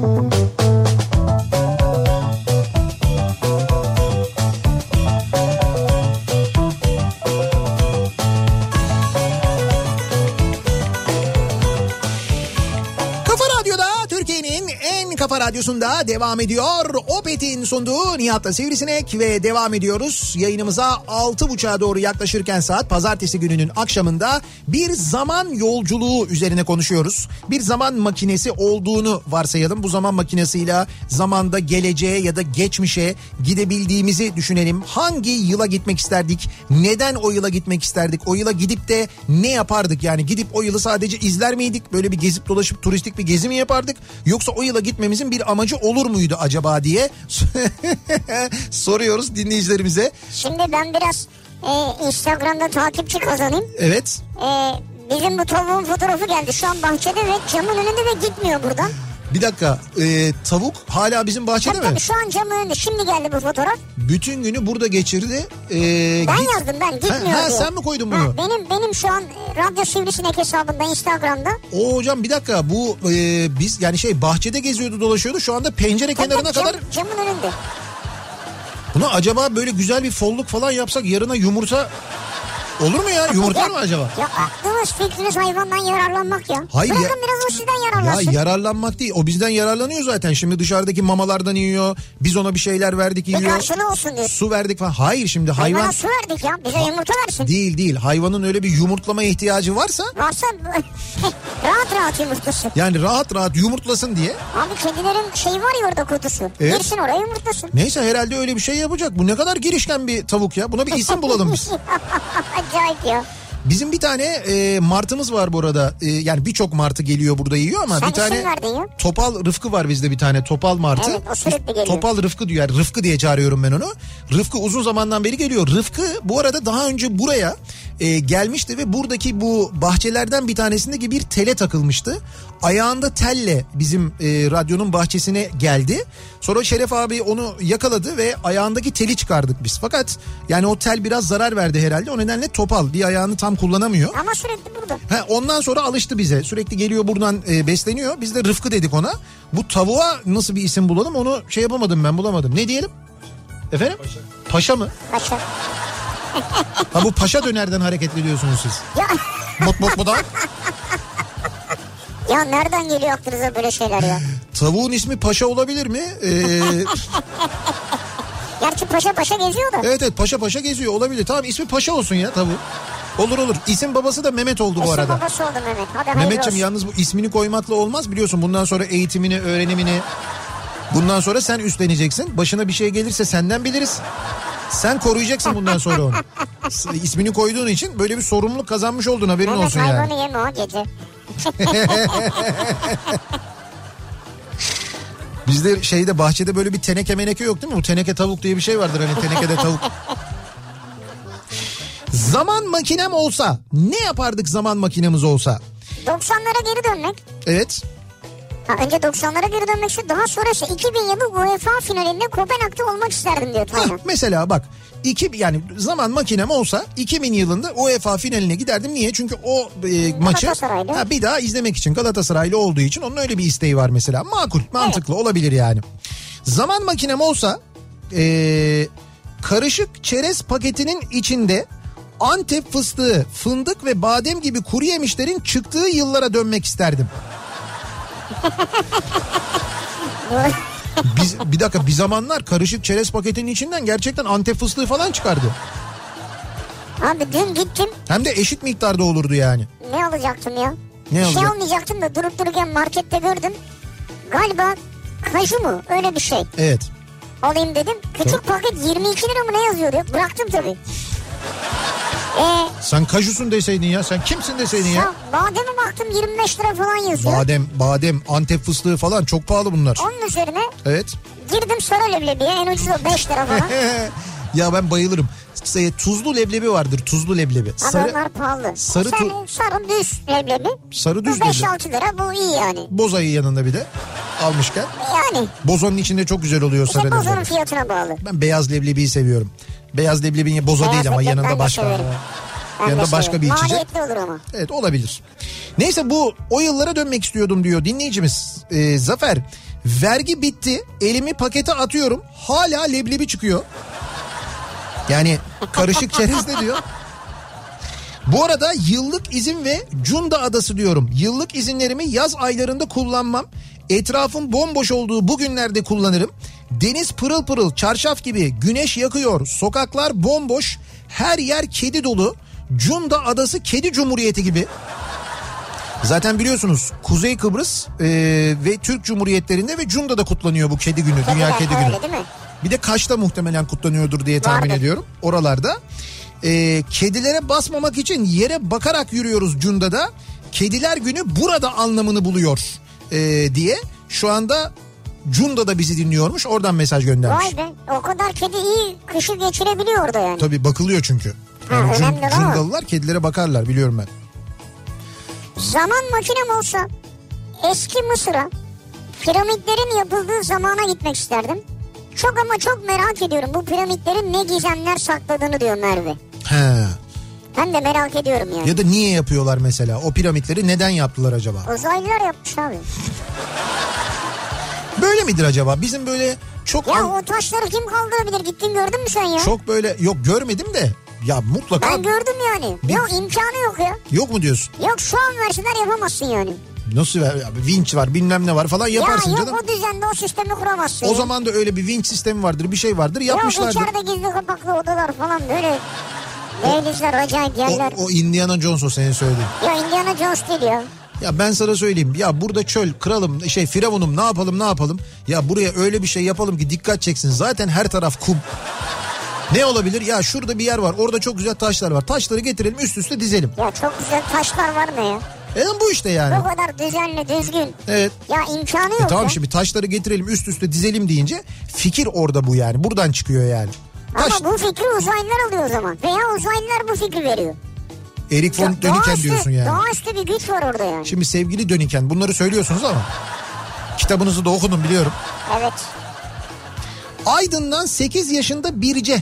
Kafa kafa radyosunda devam ediyor. Opet'in sunduğu Nihat'la Sivrisinek ve devam ediyoruz. Yayınımıza 6.30'a doğru yaklaşırken saat pazartesi gününün akşamında bir zaman yolculuğu üzerine konuşuyoruz. Bir zaman makinesi olduğunu varsayalım. Bu zaman makinesiyle zamanda geleceğe ya da geçmişe gidebildiğimizi düşünelim. Hangi yıla gitmek isterdik? Neden o yıla gitmek isterdik? O yıla gidip de ne yapardık? Yani gidip o yılı sadece izler miydik? Böyle bir gezip dolaşıp turistik bir gezi mi yapardık? Yoksa o yıla gitmemizin bir amacı olur muydu acaba diye soruyoruz dinleyicilerimize. Şimdi ben biraz e, Instagram'da takipçi kazanayım. Evet. E, bizim bu tavuğun fotoğrafı geldi. Şu an bahçede ve camın önünde ve gitmiyor buradan. Bir dakika. e, tavuk hala bizim bahçede Tabii mi? tabii şu an camın önünde. Şimdi geldi bu fotoğraf. Bütün günü burada geçirdi. E, Ben git- yazdım ben gitmiyor Ha, ha, diye. sen mi koydun Ha, bunu? benim benim şu an e, Radyo Sivrisinek hesabında Instagram'da. O hocam bir dakika bu e, biz yani şey bahçede geziyordu dolaşıyordu şu anda pencere kenarına Tabii, cam- kadar Camın önünde. Buna acaba böyle güzel bir folluk falan yapsak yarına yumurta olur mu ya? Yumurta mı acaba? Ya aklınız fikriniz hayvandan yararlanmak ya. Hayır Bırakın ya- biraz o sizden Ya yararlansın. yararlanmak değil. O bizden yararlanıyor zaten. Şimdi dışarıdaki mamalardan yiyor. Biz ona bir şeyler verdik bir yiyor. karşılığı olsun diyor. Su verdik falan. Hayır şimdi Hayvana hayvan su verdik ya. Bize yumurta versin. değil değil. Hayvanın öyle bir yumurtlama ihtiyacı varsa Varsa Rahat rahat yumurtlasın. Yani rahat rahat yumurtlasın diye. Abi kedilerin şey var ya orada kutusu. Evet. Girsin oraya yumurtlasın. Neyse herhalde öyle bir şey yapacak. Bu ne kadar girişken bir tavuk ya. Buna bir isim bulalım biz. Acayip ya. Bizim bir tane e, martımız var bu arada. E, yani birçok martı geliyor burada yiyor ama Sen bir tane. Topal Rıfkı var bizde bir tane Topal martı. Evet, o sürekli geliyor. Topal Rıfkı diyor. Yani Rıfkı diye çağırıyorum ben onu. Rıfkı uzun zamandan beri geliyor. Rıfkı bu arada daha önce buraya e, gelmişti ve buradaki bu bahçelerden bir tanesindeki bir tele takılmıştı. Ayağında telle bizim e, radyonun bahçesine geldi. Sonra Şeref abi onu yakaladı ve ayağındaki teli çıkardık biz. Fakat yani o tel biraz zarar verdi herhalde. O nedenle topal bir ayağını tam kullanamıyor. Ama sürekli burada. He, ondan sonra alıştı bize. Sürekli geliyor buradan e, besleniyor. Biz de Rıfkı dedik ona. Bu tavuğa nasıl bir isim bulalım onu şey yapamadım ben bulamadım. Ne diyelim? Efendim? Paşa. Paşa mı? Paşa. Ha bu paşa dönerden hareket ediyorsunuz siz. Ya, Bot bot bot ya nereden geliyor aklınıza böyle şeyler ya? Tavuğun ismi paşa olabilir mi? Ee, Gerçi paşa paşa geziyor da. evet evet paşa paşa geziyor olabilir. Tamam ismi paşa olsun ya tavuğun. Olur olur. İsim babası da Mehmet oldu bu Esin arada. babası oldu Mehmet. Hadi hayırlı Mehmetciğim olsun. yalnız bu ismini koymakla olmaz biliyorsun. Bundan sonra eğitimini, öğrenimini bundan sonra sen üstleneceksin. Başına bir şey gelirse senden biliriz. Sen koruyacaksın bundan sonra onu. İsmini koyduğun için böyle bir sorumluluk kazanmış oldun haberin Mehmet olsun yani. hayvanı yeme o gece. Bizde şeyde bahçede böyle bir teneke meneke yok değil mi? Bu teneke tavuk diye bir şey vardır hani tenekede tavuk. Zaman makinem olsa ne yapardık zaman makinemiz olsa? 90'lara geri dönmek. Evet. Ha, önce 90'lara geri dönmek şu daha sonra ise 2000 yılı UEFA finalinde Kopenhag'da olmak isterdim diyor Taylan. mesela bak iki yani zaman makinem olsa 2000 yılında UEFA finaline giderdim. Niye? Çünkü o e, maçı ha, bir daha izlemek için Galatasaraylı olduğu için onun öyle bir isteği var mesela. Makul, mantıklı olabilir yani. Zaman makinem olsa e, karışık çerez paketinin içinde Antep fıstığı, fındık ve badem gibi kuru yemişlerin çıktığı yıllara dönmek isterdim. Biz, bir dakika bir zamanlar karışık çerez paketinin içinden gerçekten Antep fıstığı falan çıkardı. Abi dün gittim Hem de eşit miktarda olurdu yani. ne alacaktım ya? Ne bir şey alacak? almayacaktım da durup dururken markette gördüm. Galiba kaju mu öyle bir şey Evet. alayım dedim. Küçük Çok- paket 22 lira mı ne yazıyor diyor. Bıraktım tabii. Ee, Sen kajusun deseydin ya. Sen kimsin deseydin ya. bademe baktım 25 lira falan yazıyor. Badem, badem, Antep fıstığı falan çok pahalı bunlar. Onun üzerine Evet. girdim sarı leblebiye en ucuzu 5 lira falan. ya ben bayılırım. Tuzlu leblebi vardır. Tuzlu leblebi. Ama Sarı, onlar pahalı. sarı Sen tu- sarı düz leblebi. sarı Bu düz leblebi. 5-6 lira bu iyi yani. Bozayı yanında bir de almışken. Yani Bozonun içinde çok güzel oluyor sarı işte leblebi. fiyatına bağlı. Ben beyaz leblebiyi seviyorum. Beyaz leblebinin boza Beyaz değil ama yanında başka. severim. Ben Yanında başka bir içecek. Maliyetli olur ama. Evet olabilir. Neyse bu o yıllara dönmek istiyordum diyor dinleyicimiz. Ee, Zafer vergi bitti elimi pakete atıyorum hala leblebi çıkıyor. Yani karışık çerezde diyor. Bu arada yıllık izin ve Cunda Adası diyorum. Yıllık izinlerimi yaz aylarında kullanmam. Etrafım bomboş olduğu bu günlerde kullanırım. Deniz pırıl pırıl, çarşaf gibi, güneş yakıyor, sokaklar bomboş, her yer kedi dolu. Cunda Adası kedi cumhuriyeti gibi. Zaten biliyorsunuz Kuzey Kıbrıs e, ve Türk Cumhuriyetlerinde ve Cunda'da kutlanıyor bu kedi günü, Dünya Kediler Kedi öyle Günü. değil mi? Bir de Kaş'ta muhtemelen kutlanıyordur diye tahmin Vardır. ediyorum oralarda. Ee, kedilere basmamak için yere bakarak yürüyoruz Cunda'da. Kediler günü burada anlamını buluyor ee, diye. Şu anda Cunda'da bizi dinliyormuş oradan mesaj göndermiş. Vay be o kadar kedi iyi kışı geçirebiliyor orada yani. Tabii bakılıyor çünkü. Ha, Yani Cun-. Cundalılar kedilere bakarlar biliyorum ben. Zaman makinem olsa eski Mısır'a piramitlerin yapıldığı zamana gitmek isterdim. Çok ama çok merak ediyorum bu piramitlerin ne gizemler sakladığını diyor Merve. He. Ben de merak ediyorum yani. Ya da niye yapıyorlar mesela? O piramitleri neden yaptılar acaba? Uzaylılar yapmış abi. Böyle midir acaba? Bizim böyle çok Ya o taşları kim kaldırabilir? Gittin gördün mü sen ya? çok böyle yok görmedim de ya mutlaka Ben gördüm yani. Bir- Yok imkanı yok ya. yok mu diyorsun? Yok şu an verseler yapamazsın yani. Nasıl ver? Vinç var bilmem ne var falan yaparsın ya yok canım. o düzende o sistemi kuramazsın. O ya. zaman da öyle bir vinç sistemi vardır bir şey vardır Yok yapmışlardır. içeride gizli kapaklı odalar falan böyle. Dehlizler acayip O, yerler. o Indiana Jones o senin söylediğin. Ya Indiana Jones değil ya. Ya ben sana söyleyeyim ya burada çöl kralım şey firavunum ne yapalım ne yapalım. Ya buraya öyle bir şey yapalım ki dikkat çeksin zaten her taraf kum. Ne olabilir? Ya şurada bir yer var orada çok güzel taşlar var. Taşları getirelim üst üste dizelim. Ya çok güzel taşlar var mı ya? E bu işte yani. Bu kadar düzenli düzgün. Evet. Ya imkanı yok E tamam ya. şimdi taşları getirelim üst üste dizelim deyince fikir orada bu yani. Buradan çıkıyor yani. Taş, Ama bu fikri uzaylılar alıyor o zaman. Veya uzaylılar bu fikri veriyor. Erik von Döniken diyorsun yani. Doğaüstü bir güç var orada yani. Şimdi sevgili Döniken bunları söylüyorsunuz ama kitabınızı da okudum biliyorum. Evet. Aydın'dan 8 yaşında Birce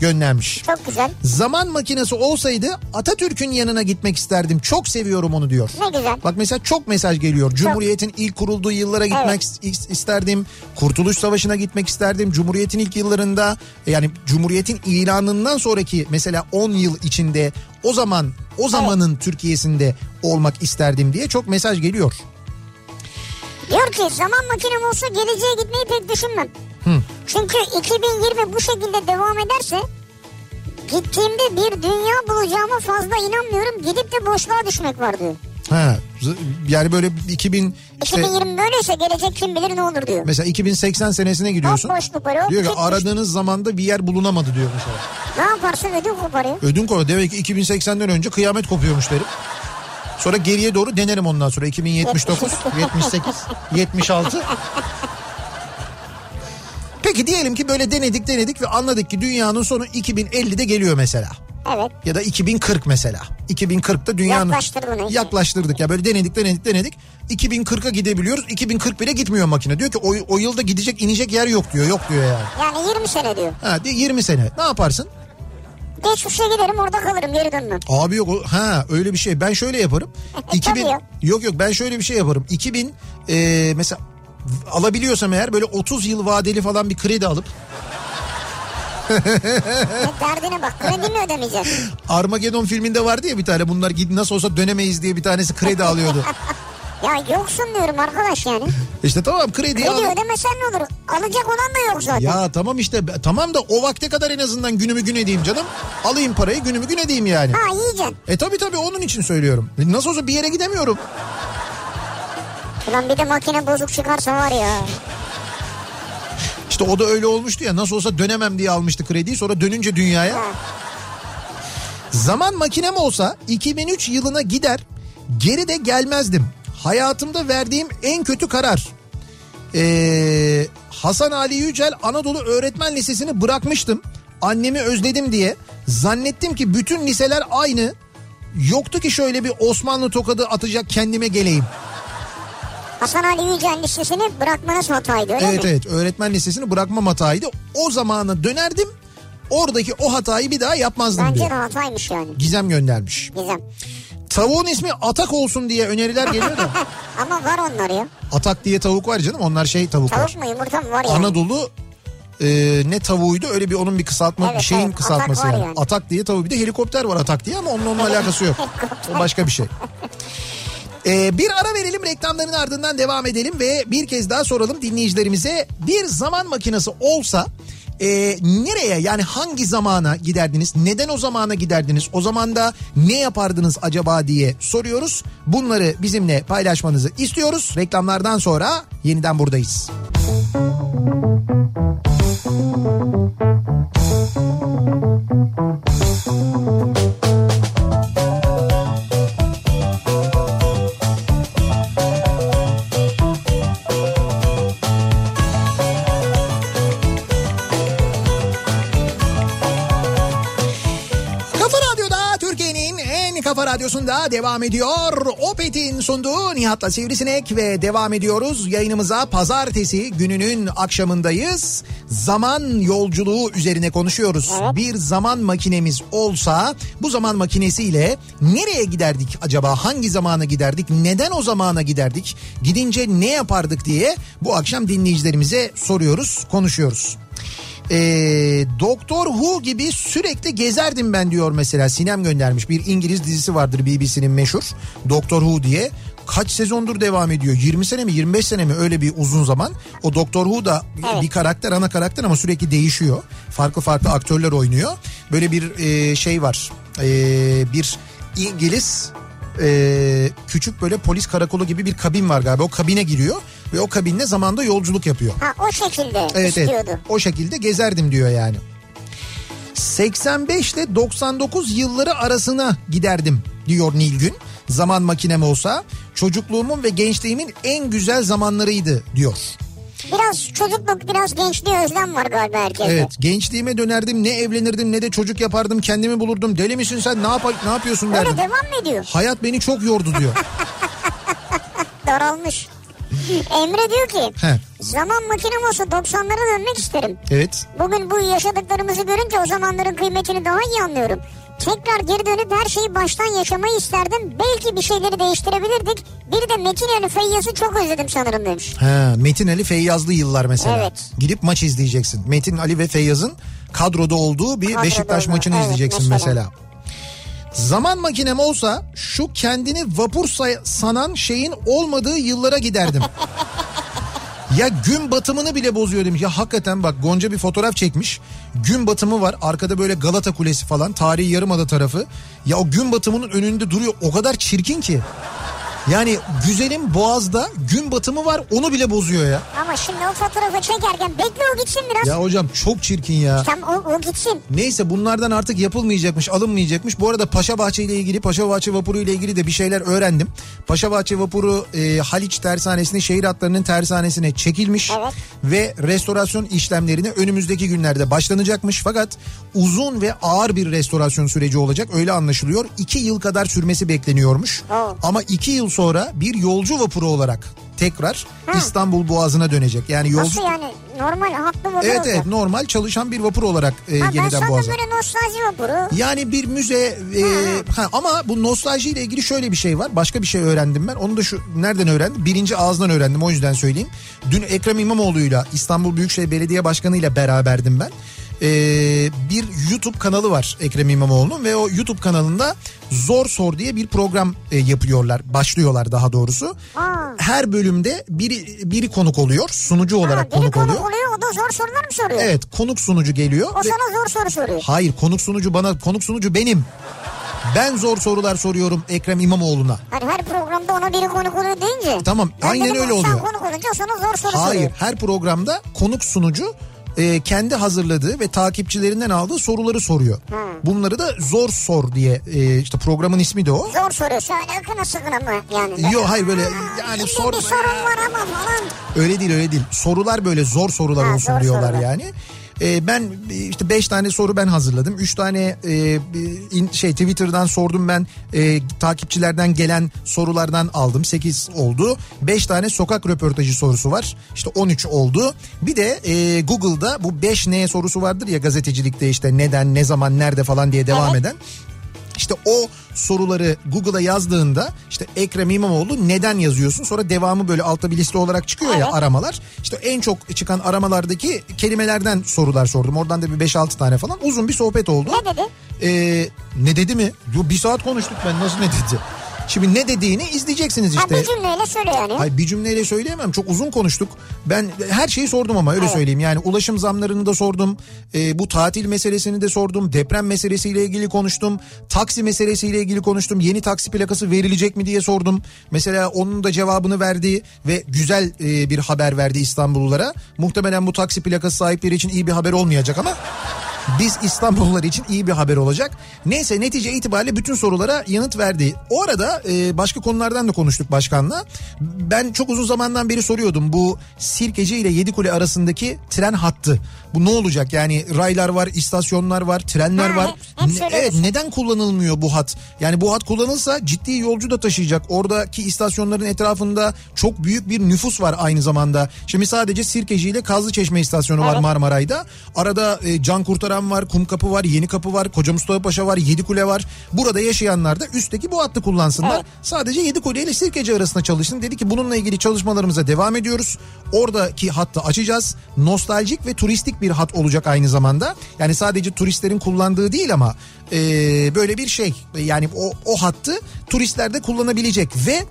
göndermiş. Çok güzel. Zaman makinesi olsaydı Atatürk'ün yanına gitmek isterdim. Çok seviyorum onu diyor. Ne güzel. Bak mesela çok mesaj geliyor. Cumhuriyet'in ilk kurulduğu yıllara gitmek Evet. is- isterdim. Kurtuluş Savaşı'na gitmek isterdim. Cumhuriyet'in ilk yıllarında yani Cumhuriyet'in ilanından sonraki mesela 10 yıl içinde o zaman o zamanın Türkiye'sinde olmak isterdim diye çok mesaj geliyor. Diyor ki zaman makinem olsa geleceğe gitmeyi pek düşünmem. Çünkü 2020 bu şekilde devam ederse gittiğimde bir dünya bulacağıma fazla inanmıyorum. Gidip de boşluğa düşmek var diyor. Ha yani böyle 2000 işte 2020 böyleyse gelecek kim bilir ne olur diyor. mesela 2080 senesine gidiyorsun. Bomboş var. Diyor ki aradığınız zamanda bir yer bulunamadı diyor mesela. Ne yaparsın ödül koparıyor. Ödün koy. Demek ki 2080'den önce kıyamet kopuyormuş derim. Sonra geriye doğru denerim ondan sonra. 2079, 78, 76. Peki diyelim ki böyle denedik denedik ve anladık ki dünyanın sonu 2050'de geliyor mesela. Evet. Ya da 2040 mesela. 2040'ta dünyanın... Yaklaştır bunu işte. Yaklaştırdık ya böyle denedik denedik denedik. 2040'a gidebiliyoruz. 2040 bile gitmiyor makine. Diyor ki o, o yılda gidecek inecek yer yok diyor. Yok diyor yani. Yani 20 sene diyor. Ha, diyor 20 sene. Ne yaparsın? Geçmişe giderim orada kalırım geri dönmem. Abi yok ha öyle bir şey. Ben şöyle yaparım. 2000 Tabii ya. yok yok ben şöyle bir şey yaparım. 2000 e, mesela alabiliyorsam eğer böyle 30 yıl vadeli falan bir kredi alıp Ne derdine bak kredi mi ödemeyeceksin? Armageddon filminde vardı ya bir tane bunlar nasıl olsa dönemeyiz diye bir tanesi kredi alıyordu. Ya yoksun diyorum arkadaş yani. İşte tamam krediyi Kredi al. ödemesen ne olur? Alacak olan da yok zaten. Ya tamam işte tamam da o vakte kadar en azından günümü gün edeyim canım. Alayım parayı günümü gün edeyim yani. Ha yiyeceksin. E tabi tabi onun için söylüyorum. Nasıl olsa bir yere gidemiyorum. Ulan bir de makine bozuk çıkarsa var ya. İşte o da öyle olmuştu ya nasıl olsa dönemem diye almıştı krediyi sonra dönünce dünyaya. Zaman makinem olsa 2003 yılına gider geri de gelmezdim. Hayatımda verdiğim en kötü karar. Ee, Hasan Ali Yücel Anadolu Öğretmen Lisesi'ni bırakmıştım. Annemi özledim diye. Zannettim ki bütün liseler aynı. Yoktu ki şöyle bir Osmanlı tokadı atacak kendime geleyim. Hasan Ali Yücel Lisesi'ni bırakmanız hataydı öyle Evet mi? evet öğretmen lisesini bırakmam hataydı. O zamana dönerdim. Oradaki o hatayı bir daha yapmazdım Bence diyor. de hataymış yani. Gizem göndermiş. Gizem. Tavuğun ismi Atak olsun diye öneriler geliyor da. Ama var onlar ya. Atak diye tavuk var canım onlar şey tavuklar. Tavuk mu yumurta mı var yani? Anadolu e, ne tavuğuydu öyle bir onun bir kısaltma Evet, bir şeyin evet, kısaltması Atak yani. yani. Atak diye tavuğu bir de helikopter var Atak diye ama onun onunla alakası yok. o başka bir şey. Ee, bir ara verelim reklamların ardından devam edelim ve bir kez daha soralım dinleyicilerimize bir zaman makinesi olsa e, nereye yani hangi zamana giderdiniz? Neden o zamana giderdiniz? O zamanda ne yapardınız acaba diye soruyoruz. Bunları bizimle paylaşmanızı istiyoruz. Reklamlardan sonra yeniden buradayız. Kafa radyosunda devam ediyor. Opet'in sunduğu Nihat'la Sivrisinek ve devam ediyoruz. Yayınımıza pazartesi gününün akşamındayız. Zaman yolculuğu üzerine konuşuyoruz. Bir zaman makinemiz olsa bu zaman makinesiyle nereye giderdik acaba? Hangi zamana giderdik? Neden o zamana giderdik? Gidince ne yapardık diye bu akşam dinleyicilerimize soruyoruz, konuşuyoruz. Ee, Doktor Who gibi sürekli gezerdim ben diyor mesela Sinem göndermiş. Bir İngiliz dizisi vardır BBC'nin meşhur Doktor Who diye. Kaç sezondur devam ediyor? 20 sene mi 25 sene mi öyle bir uzun zaman. O Doktor Who da Evet. bir karakter ana karakter ama sürekli değişiyor. Farklı farklı aktörler oynuyor. Böyle bir e, şey var. E, bir İngiliz Ee, küçük böyle polis karakolu gibi bir kabin var galiba. O kabine giriyor ve o kabinle zamanda yolculuk yapıyor. Ha o şekilde Evet istiyordu. evet o şekilde gezerdim diyor yani. 85 ile 99 yılları arasına giderdim diyor Nilgün. Zaman makinem olsa çocukluğumun ve gençliğimin en güzel zamanlarıydı diyor. Biraz çocukluk biraz gençliğe özlem var galiba herkeste. Evet gençliğime dönerdim ne evlenirdim ne de çocuk yapardım kendimi bulurdum. Deli misin sen ne, yap- ne yapıyorsun derdim. Öyle devam mı ediyor? Hayat beni çok yordu diyor. Daralmış. Emre diyor ki He. zaman makinem olsa 90'lara dönmek isterim. Evet Bugün bu yaşadıklarımızı görünce o zamanların kıymetini daha iyi anlıyorum. Tekrar geri dönüp her şeyi baştan yaşamayı isterdim. Belki bir şeyleri değiştirebilirdik. Bir de Metin Ali Feyyaz'ı çok özledim sanırım demiş. Ha, Metin Ali Feyyazlı yıllar mesela. Evet. Gidip maç izleyeceksin. Metin Ali ve Feyyaz'ın kadroda olduğu bir Kadroda Beşiktaş olduğu, maçını evet, izleyeceksin mesela. mesela. Zaman makinem olsa şu kendini vapur say- sanan şeyin olmadığı yıllara giderdim. ya gün batımını bile bozuyor demiş. Ya hakikaten bak Gonca bir fotoğraf çekmiş. Gün batımı var. Arkada böyle Galata Kulesi falan. Tarihi Yarımada tarafı. Ya o gün batımının önünde duruyor. O kadar çirkin ki. Yani güzelim Boğaz'da gün batımı var onu bile bozuyor ya. Ama şimdi o fotoğrafı çekerken bekle o gitsin biraz. Ya hocam çok çirkin ya. Tam o, o gitsin. Neyse bunlardan artık yapılmayacakmış, alınmayacakmış. Bu arada Paşa Bahçe ile ilgili, Paşa Bahçe vapuru ile ilgili de bir şeyler öğrendim. Paşa Bahçe vapuru e, Haliç tersanesine, şehir hatlarının tersanesine çekilmiş. Evet. Ve restorasyon işlemlerine önümüzdeki günlerde başlanacakmış. Fakat uzun ve ağır bir restorasyon süreci olacak. Öyle anlaşılıyor. İki yıl kadar sürmesi bekleniyormuş. Oo. Ama iki yıl sonra bir yolcu vapuru olarak tekrar İstanbul Boğazı'na dönecek. Yani yolcu... Nasıl yani? Normal haklı vapur Evet olacak. evet normal çalışan bir vapur olarak e, Ha, ben yeniden Boğaz'a. böyle nostalji vapuru. Yani bir müze e, ha, ama bu nostalji ile ilgili şöyle bir şey var. Başka bir şey öğrendim ben. Onu da şu nereden öğrendim? Birinci ağızdan öğrendim o yüzden söyleyeyim. Dün Ekrem İmamoğlu'yla İstanbul Büyükşehir Belediye Başkanı ile beraberdim ben. E, bir YouTube kanalı var Ekrem İmamoğlu'nun ve o YouTube kanalında Zor Sor diye bir program e, yapıyorlar. Başlıyorlar daha doğrusu. Aa. Her bölümde biri biri konuk oluyor. Sunucu olarak Ha, biri konuk konuk oluyor. oluyor o da zor sorular mı soruyor? Evet konuk sunucu geliyor. O ve- sana zor soru soruyor. Hayır konuk sunucu bana konuk sunucu benim. Ben zor sorular soruyorum Ekrem İmamoğlu'na. Hani her programda ona biri konuk oluyor deyince. Tamam, aynen öyle Sen oluyor. konuk olunca sana zor soru Hayır soruyor. her programda konuk sunucu e, kendi hazırladığı ve takipçilerinden aldığı soruları soruyor. Bunları da zor sor diye e, işte programın ismi de o. Zor soruyor. Şöyle akına sıkına mı yani? Yok hayır böyle yani sor bir sorun var ama falan. öyle değil öyle değil. Sorular böyle zor sorular Ha, olsun zor diyorlar sorular. yani. E, ben işte beş tane soru ben hazırladım. Üç tane e, in- şey Twitter'dan sordum ben. E, takipçilerden gelen sorulardan aldım. Sekiz oldu. Beş tane sokak röportajı sorusu var. İşte 13 oldu. Bir de e, Google'da bu 5 ne sorusu vardır ya gazetecilikte işte neden, ne zaman, nerede falan diye devam Evet. eden. İşte o soruları Google'a yazdığında işte Ekrem İmamoğlu neden yazıyorsun? Sonra devamı böyle altta bir liste olarak çıkıyor ya Evet. aramalar. İşte en çok çıkan aramalardaki kelimelerden sorular sordum. Oradan da bir 5-6 tane falan uzun bir sohbet oldu. Ne dedi? Ee, ne dedi mi? Yo, bir saat konuştuk ben nasıl ne dedi? Şimdi ne dediğini izleyeceksiniz Ha işte. bir cümleyle söyle yani. Hayır bir cümleyle söyleyemem. Çok uzun konuştuk. Ben her şeyi sordum ama öyle söyleyeyim. Yani ulaşım zamlarını da sordum. Ee, bu tatil meselesini de sordum. Deprem meselesiyle ilgili konuştum. Taksi meselesiyle ilgili konuştum. Yeni taksi plakası verilecek mi diye sordum. Mesela onun da cevabını verdi ve güzel e, bir haber verdi İstanbullulara. Muhtemelen bu taksi plakası sahipleri için iyi bir haber olmayacak ama biz İstanbullular için iyi bir haber olacak. Neyse netice itibariyle bütün sorulara yanıt verdi. O arada e, başka konulardan da konuştuk başkanla. Ben çok uzun zamandan beri soruyordum bu Sirkeci ile Yedikule arasındaki tren hattı. Bu ne olacak? Yani raylar var, istasyonlar var, trenler Ha, var. hep- hep Ne- evet neden kullanılmıyor bu hat? Yani bu hat kullanılsa ciddi yolcu da taşıyacak. Oradaki istasyonların etrafında çok büyük bir nüfus var aynı zamanda. Şimdi sadece Sirkeci ile Kazlıçeşme istasyonu var Evet. Marmaray'da. Arada e, Can Kurtaran var, Kumkapı var, Yeni Kapı var, Koca Mustafa Paşa var, Yedikule var. Burada yaşayanlar da üstteki bu hattı kullansınlar. Evet. Sadece Yedikule ile Sirkeci arasında çalışsın. Dedi ki bununla ilgili çalışmalarımıza devam ediyoruz. Oradaki hattı açacağız. Nostaljik ve turistik bir hat olacak aynı zamanda. Yani sadece turistlerin kullandığı değil ama e, böyle bir şey. Yani o, o hattı turistler de kullanabilecek ve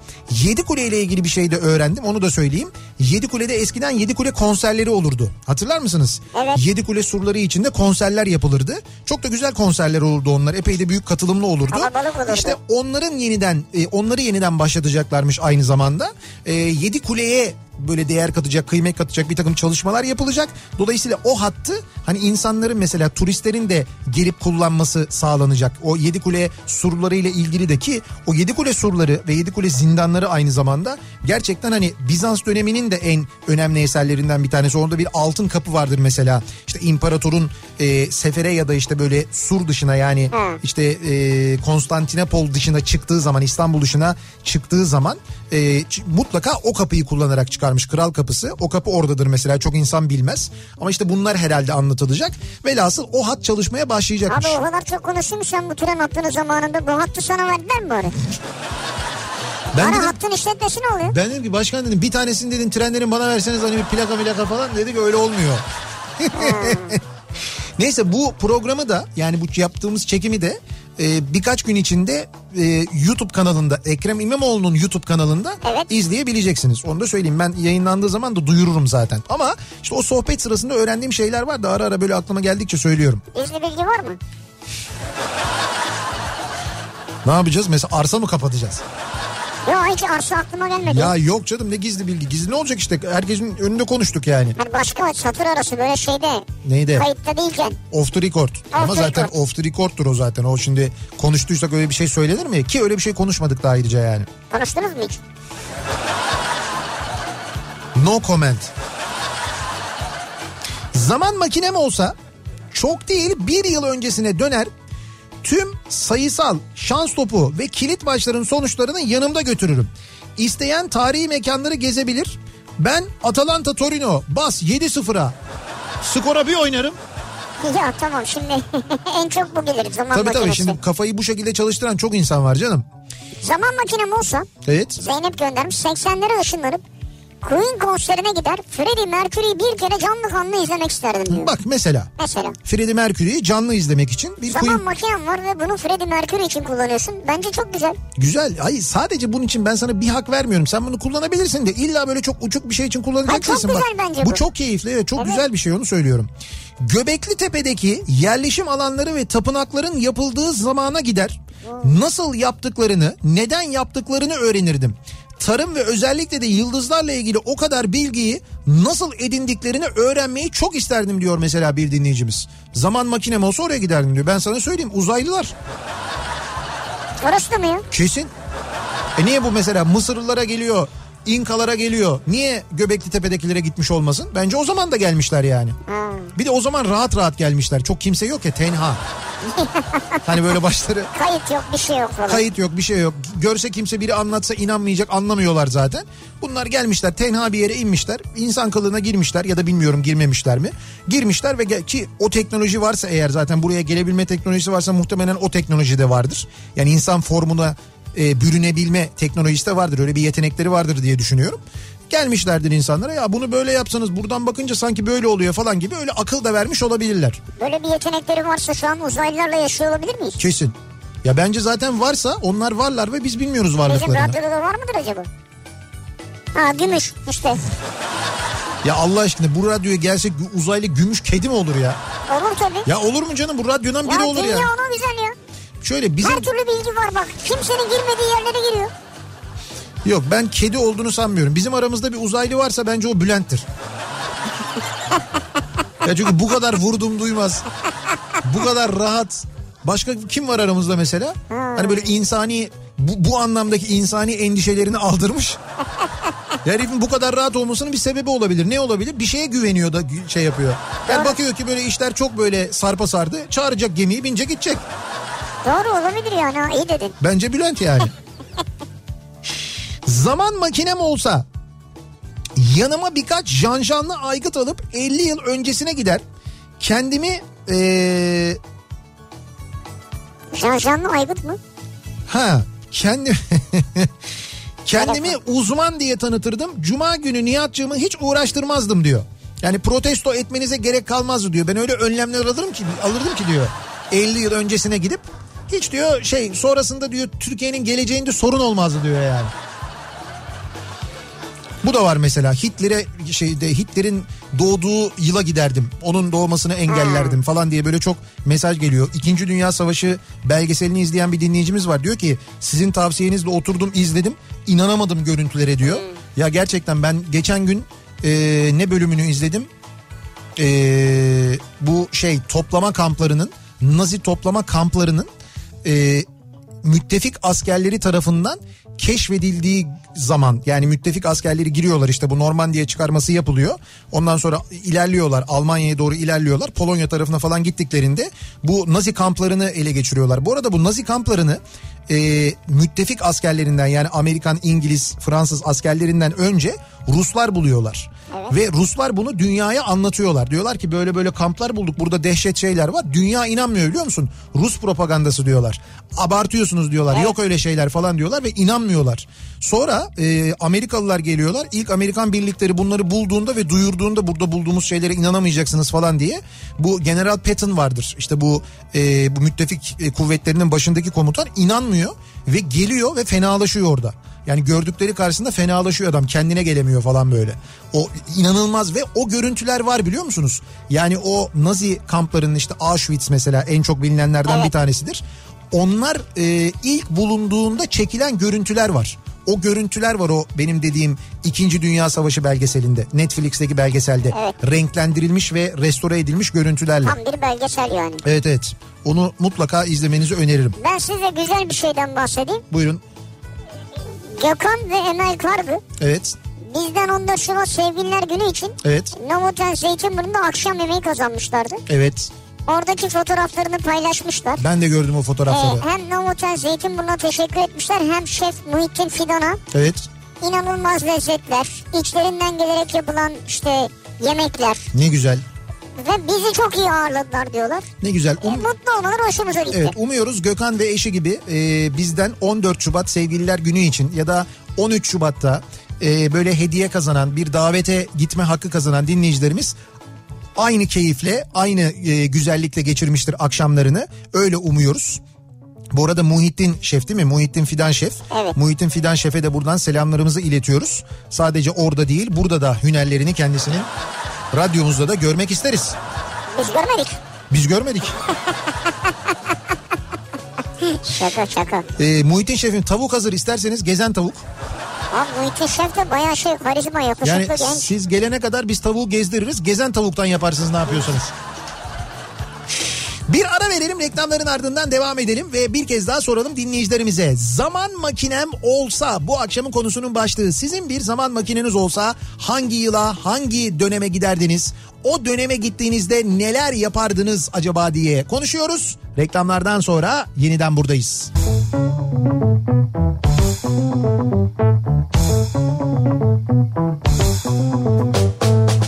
Yedikule ile ilgili bir şey de öğrendim onu da söyleyeyim. Yedikule'de eskiden Yedikule konserleri olurdu. Hatırlar mısınız? Evet. Yedikule surları içinde konserler yapılırdı. Çok da güzel konserler olurdu onlar. Epey de büyük katılımlı olurdu. Olurdu. İşte onların yeniden e, onları yeniden başlatacaklarmış aynı zamanda. E, Yedikule'ye böyle değer katacak, kıymet katacak bir takım çalışmalar yapılacak. Dolayısıyla o hattı hani insanların mesela turistlerin de gelip kullanması sağlanacak. O Yedikule surları ile ilgili de ki o Yedikule surları ve Yedikule zindanları aynı zamanda gerçekten hani Bizans döneminin de en önemli eserlerinden bir tanesi. Orada bir altın kapı vardır mesela. İşte imparatorun e, sefere ya da işte böyle sur dışına yani Hı. işte e, Konstantinopol dışına çıktığı zaman İstanbul dışına çıktığı zaman e, mutlaka o kapıyı kullanarak çıkarmış kral kapısı. O kapı oradadır mesela çok insan bilmez. Ama işte bunlar herhalde anlatılacak. Velhasıl o hat çalışmaya başlayacakmış. Abi o kadar çok konuştun ki sen bu tren hattını zamanında bu hattı sana verdiler mi bari? ben Bana dedim, hattın işletmesi ne oluyor? ben dedim ki başkan dedim bir tanesini dedin trenlerin bana verseniz hani bir plaka plaka falan dedi ki öyle olmuyor. Neyse bu programı da yani bu yaptığımız çekimi de e, birkaç gün içinde e, YouTube kanalında Ekrem İmamoğlu'nun YouTube kanalında Evet. izleyebileceksiniz. Onu da söyleyeyim ben yayınlandığı zaman da duyururum zaten. Ama işte o sohbet sırasında öğrendiğim şeyler var da ara ara böyle aklıma geldikçe söylüyorum. Gizli bilgi var mı? Ne yapacağız? Mesela arsa mı kapatacağız? Yok hiç arsa aklıma gelmedi. Ya yok canım ne gizli bilgi. Gizli ne olacak işte herkesin önünde konuştuk yani. Hani başka satır arası böyle şeyde Neydi? kayıtta değilken. Off the record. Ama the zaten record. off the record'tur o zaten. O şimdi konuştuysak öyle bir şey söylenir mi? Ki öyle bir şey konuşmadık da ayrıca yani. Konuştunuz mu hiç? No comment. Zaman makinem olsa çok değil bir yıl öncesine döner tüm sayısal şans topu ve kilit maçların sonuçlarını yanımda götürürüm. İsteyen tarihi mekanları gezebilir. Ben Atalanta Torino bas 7-0'a skora bir oynarım. Ya tamam şimdi en çok bu gelir zaman Tabii tabii makinesi. şimdi kafayı bu şekilde çalıştıran çok insan var canım. Zaman makinem olsa Evet. Zeynep göndermiş 80'lere ışınlanıp Queen konserine gider Freddie Mercury'yi bir kere canlı kanlı izlemek isterdim diyor. Bak mesela Mesela. Freddie Mercury'yi canlı izlemek için bir Zaman Queen... makinem var ve bunu Freddie Mercury için kullanıyorsun. Bence çok güzel. Güzel. Hayır sadece bunun için ben sana bir hak vermiyorum. Sen bunu kullanabilirsin de illa böyle çok uçuk bir şey için kullanacak Ay, çok değilsin. Bak, güzel bence bu bu. çok keyifli evet çok Evet. güzel bir şey onu söylüyorum. Göbekli Tepe'deki yerleşim alanları ve tapınakların yapıldığı zamana gider. Nasıl yaptıklarını, neden yaptıklarını öğrenirdim. Tarım ve özellikle de yıldızlarla ilgili o kadar bilgiyi nasıl edindiklerini öğrenmeyi çok isterdim diyor mesela bir dinleyicimiz. Zaman makinem olsa oraya giderdim diyor. Ben sana söyleyeyim uzaylılar. Orası da mı ya? Kesin. E niye bu mesela Mısırlılara geliyor, İnkalara geliyor. Niye Göbekli Tepe'dekilere gitmiş olmasın? Bence o zaman da gelmişler yani. Bir de o zaman rahat rahat gelmişler. Çok kimse yok ya tenha. hani böyle başları Kayıt yok bir şey yok falan. kayıt yok bir şey yok. Görse kimse biri anlatsa inanmayacak anlamıyorlar zaten. Bunlar gelmişler tenha bir yere inmişler. İnsan kılığına girmişler ya da bilmiyorum girmemişler mi? Girmişler ve gel- ki o teknoloji varsa eğer zaten buraya gelebilme teknolojisi varsa muhtemelen o teknoloji de vardır. Yani insan formuna e, bürünebilme teknolojisi de vardır. Öyle bir yetenekleri vardır diye düşünüyorum. Gelmişlerdir insanlara ya bunu böyle yapsanız buradan bakınca sanki böyle oluyor falan gibi öyle akıl da vermiş olabilirler. Böyle bir yetenekleri varsa şu an uzaylılarla yaşıyor olabilir miyiz? Kesin. Ya bence zaten varsa onlar varlar ve biz bilmiyoruz Bizim varlıklarını. radyoda da var mıdır acaba? Ha gümüş işte. Ya Allah aşkına bu radyoya gelsek uzaylı gümüş kedi mi olur ya? Olur tabii. Ya olur mu canım bu radyodan biri ya olur dünya ya. ona güzel ya. Şöyle bizim Her türlü bilgi var bak. Kimsenin girmediği yerlere giriyor. yok ben kedi olduğunu sanmıyorum. Bizim aramızda bir uzaylı varsa bence o Bülent'tir. ya çünkü bu kadar vurdum duymaz. Bu kadar rahat. Başka kim var aramızda mesela? Hani böyle insani bu, bu anlamdaki insani endişelerini aldırmış. Ya Herifin bu kadar rahat olmasının bir sebebi olabilir. Ne olabilir? Bir şeye güveniyor da şey yapıyor. Yani bakıyor ki böyle işler çok böyle sarpa sardı. Çağıracak gemiyi binecek gidecek. Doğru olabilir yani iyi dedin. Bence Bülent yani. Zaman makinem olsa yanıma birkaç janjanlı aygıt alıp 50 yıl öncesine gider. Kendimi eee Janjanlı aygıt mı? ha kendi kendimi uzman diye tanıtırdım. Cuma günü Nihat'cığımı hiç uğraştırmazdım diyor. Yani protesto etmenize gerek kalmazdı diyor. Ben öyle önlemler alırım ki alırdım ki diyor. 50 yıl öncesine gidip hiç diyor şey sonrasında diyor Türkiye'nin geleceğinde sorun olmazdı diyor yani. Bu da var mesela Hitler'e şeyde Hitler'in doğduğu yıla giderdim. Onun doğmasını engellerdim falan diye böyle çok mesaj geliyor. İkinci Dünya Savaşı belgeselini izleyen bir dinleyicimiz var. Diyor ki sizin tavsiyenizle oturdum izledim. inanamadım görüntülere diyor. Ya gerçekten ben geçen gün e, ne bölümünü izledim? E, bu şey toplama kamplarının Nazi toplama kamplarının e, müttefik askerleri tarafından keşfedildiği zaman yani müttefik askerleri giriyorlar işte bu Normandiya çıkarması yapılıyor. Ondan sonra ilerliyorlar Almanya'ya doğru ilerliyorlar. Polonya tarafına falan gittiklerinde bu Nazi kamplarını ele geçiriyorlar. Bu arada bu Nazi kamplarını e, müttefik askerlerinden yani Amerikan, İngiliz, Fransız askerlerinden önce Ruslar buluyorlar. Ve Ruslar bunu dünyaya anlatıyorlar. Diyorlar ki böyle böyle kamplar bulduk burada dehşet şeyler var. Dünya inanmıyor biliyor musun? Rus propagandası diyorlar. Abartıyorsunuz diyorlar. Yok öyle şeyler falan diyorlar ve inanmıyorlar. Sonra e, Amerikalılar geliyorlar. İlk Amerikan birlikleri bunları bulduğunda ve duyurduğunda burada bulduğumuz şeylere inanamayacaksınız falan diye. Bu General Patton vardır. İşte bu e, bu müttefik e, kuvvetlerinin başındaki komutan inanmıyor ve geliyor ve fenalaşıyor orada. Yani gördükleri karşısında fenalaşıyor adam kendine gelemiyor falan böyle. O inanılmaz ve o görüntüler var biliyor musunuz? Yani o Nazi kamplarının işte Auschwitz mesela en çok bilinenlerden Evet. bir tanesidir. Onlar e, ilk bulunduğunda çekilen görüntüler var. O görüntüler var o benim dediğim 2. Dünya Savaşı belgeselinde. Netflix'teki belgeselde. Evet. Renklendirilmiş ve restore edilmiş görüntülerle. Tam bir belgesel yani. Evet evet. Onu mutlaka izlemenizi öneririm. Ben size güzel bir şeyden bahsedeyim. Buyurun. Gökhan ve Emel Kargı Evet. bizden 14 Şubat Sevgililer Günü için Evet. Novotel Zeytinburnu'nda akşam yemeği kazanmışlardı. Evet. Oradaki fotoğraflarını paylaşmışlar. Ben de gördüm o Ee, fotoğrafları. hem Novotel Zeytinburnu'na teşekkür etmişler hem şef Muhittin Fidan'a Evet. inanılmaz lezzetler, içlerinden gelerek yapılan işte yemekler Ne güzel. ve bizi çok iyi ağırladılar diyorlar. Ne güzel. E, Um- mutlu olmaları hoşumuza gitti. Evet umuyoruz Gökhan ve eşi gibi e, bizden 14 Şubat Sevgililer Günü için ya da 13 Şubat'ta e, böyle hediye kazanan bir davete gitme hakkı kazanan dinleyicilerimiz aynı keyifle aynı e, güzellikle geçirmiştir akşamlarını öyle umuyoruz. Bu arada Muhittin Şef değil mi? Muhittin Fidan Şef. Evet. Muhittin Fidan Şef'e de buradan selamlarımızı iletiyoruz. Sadece orada değil burada da hünerlerini kendisinin radyomuzda da görmek isteriz. Biz görmedik. Biz görmedik. Şaka şaka. Ee, Muhittin Şef'in tavuk hazır isterseniz gezen tavuk. Abi Muhittin Şef de bayağı şey karizma yakışıklı Yani genç. siz gelene kadar biz tavuğu gezdiririz. Gezen tavuktan yaparsınız ne yapıyorsanız. Bir ara verelim reklamların ardından devam edelim ve bir kez daha soralım dinleyicilerimize. Zaman makinem olsa bu akşamın konusunun başlığı sizin bir zaman makineniz olsa hangi yıla hangi döneme giderdiniz? O döneme gittiğinizde neler yapardınız acaba diye konuşuyoruz. Reklamlardan sonra yeniden buradayız. Kafa Thank you.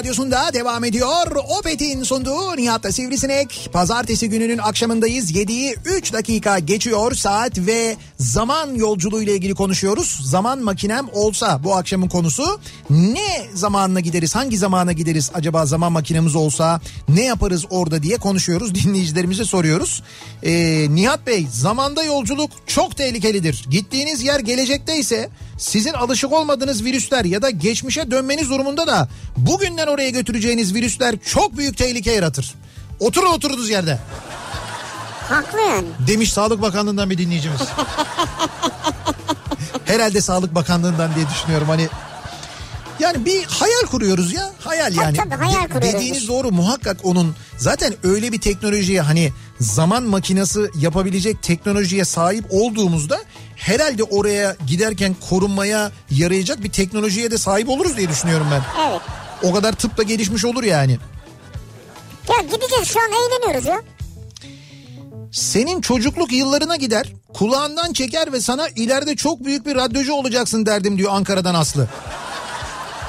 Radyosunda devam ediyor. Opet'in sunduğu Nihat'ta Sivrisinek. Pazartesi gününün akşamındayız. 7'yi 3 dakika geçiyor saat ve zaman yolculuğu ile ilgili konuşuyoruz. Zaman makinem olsa bu akşamın konusu ne zamanına gideriz? Hangi zamana gideriz acaba zaman makinemiz olsa ne yaparız orada diye konuşuyoruz. Dinleyicilerimize soruyoruz. Ee, Nihat Bey zamanda yolculuk çok tehlikelidir. Gittiğiniz yer gelecekte ise sizin alışık olmadığınız virüsler ya da geçmişe dönmeniz durumunda da bugünden oraya götüreceğiniz virüsler çok büyük tehlike yaratır. Oturun oturduğunuz yerde Haklı yani. demiş Sağlık Bakanlığı'ndan bir dinleyicimiz. Herhalde Sağlık Bakanlığı'ndan diye düşünüyorum hani. Yani bir hayal kuruyoruz ya hayal yani. tabii, hayal De- kuruyoruz Dediğiniz doğru muhakkak onun zaten öyle bir teknolojiye hani zaman makinesi yapabilecek teknolojiye sahip olduğumuzda herhalde oraya giderken korunmaya yarayacak bir teknolojiye de sahip oluruz diye düşünüyorum ben. Evet. O kadar tıp da gelişmiş olur yani. Ya gideceğiz şu an eğleniyoruz ya. Senin çocukluk yıllarına gider, kulağından çeker ve sana ileride çok büyük bir radyocu olacaksın derdim diyor Ankara'dan Aslı.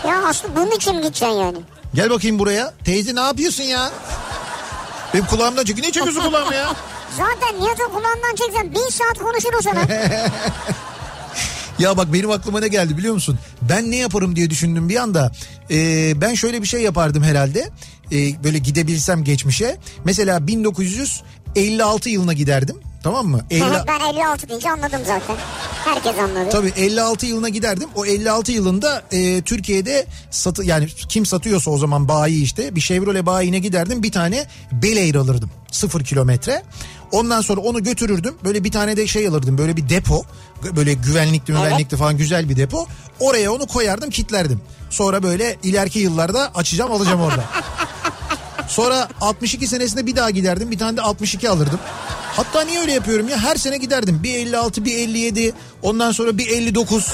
Ya aslında bunun için mi gideceksin yani? Gel bakayım buraya. Teyze ne yapıyorsun ya? Benim kulağımdan çekiyor. Niye çekiyorsun kulağımı ya? Zaten Nihat'ın kulağından çeksen bin saat konuşur o sana. Ya bak benim aklıma ne geldi biliyor musun? Ben ne yaparım diye düşündüm bir anda. Ee, ben şöyle bir şey yapardım herhalde. Ee, böyle gidebilsem geçmişe. Mesela 1956 yılına giderdim. Tamam mı? 50... ben 56 deyince anladım zaten. Herkes anladı. Tabii 56 yılına giderdim. O 56 yılında e, Türkiye'de satı yani kim satıyorsa o zaman bayi işte bir Chevrolet bayine giderdim. Bir tane Bel alırdım. Sıfır kilometre. Ondan sonra onu götürürdüm. Böyle bir tane de şey alırdım. Böyle bir depo. Böyle güvenlikli güvenlikli falan güzel bir depo. Oraya onu koyardım kitlerdim. Sonra böyle ileriki yıllarda açacağım alacağım orada. Sonra 62 senesinde bir daha giderdim. Bir tane de 62 alırdım. Hatta niye öyle yapıyorum ya? Her sene giderdim. Bir 56, bir 57, ondan sonra bir 59.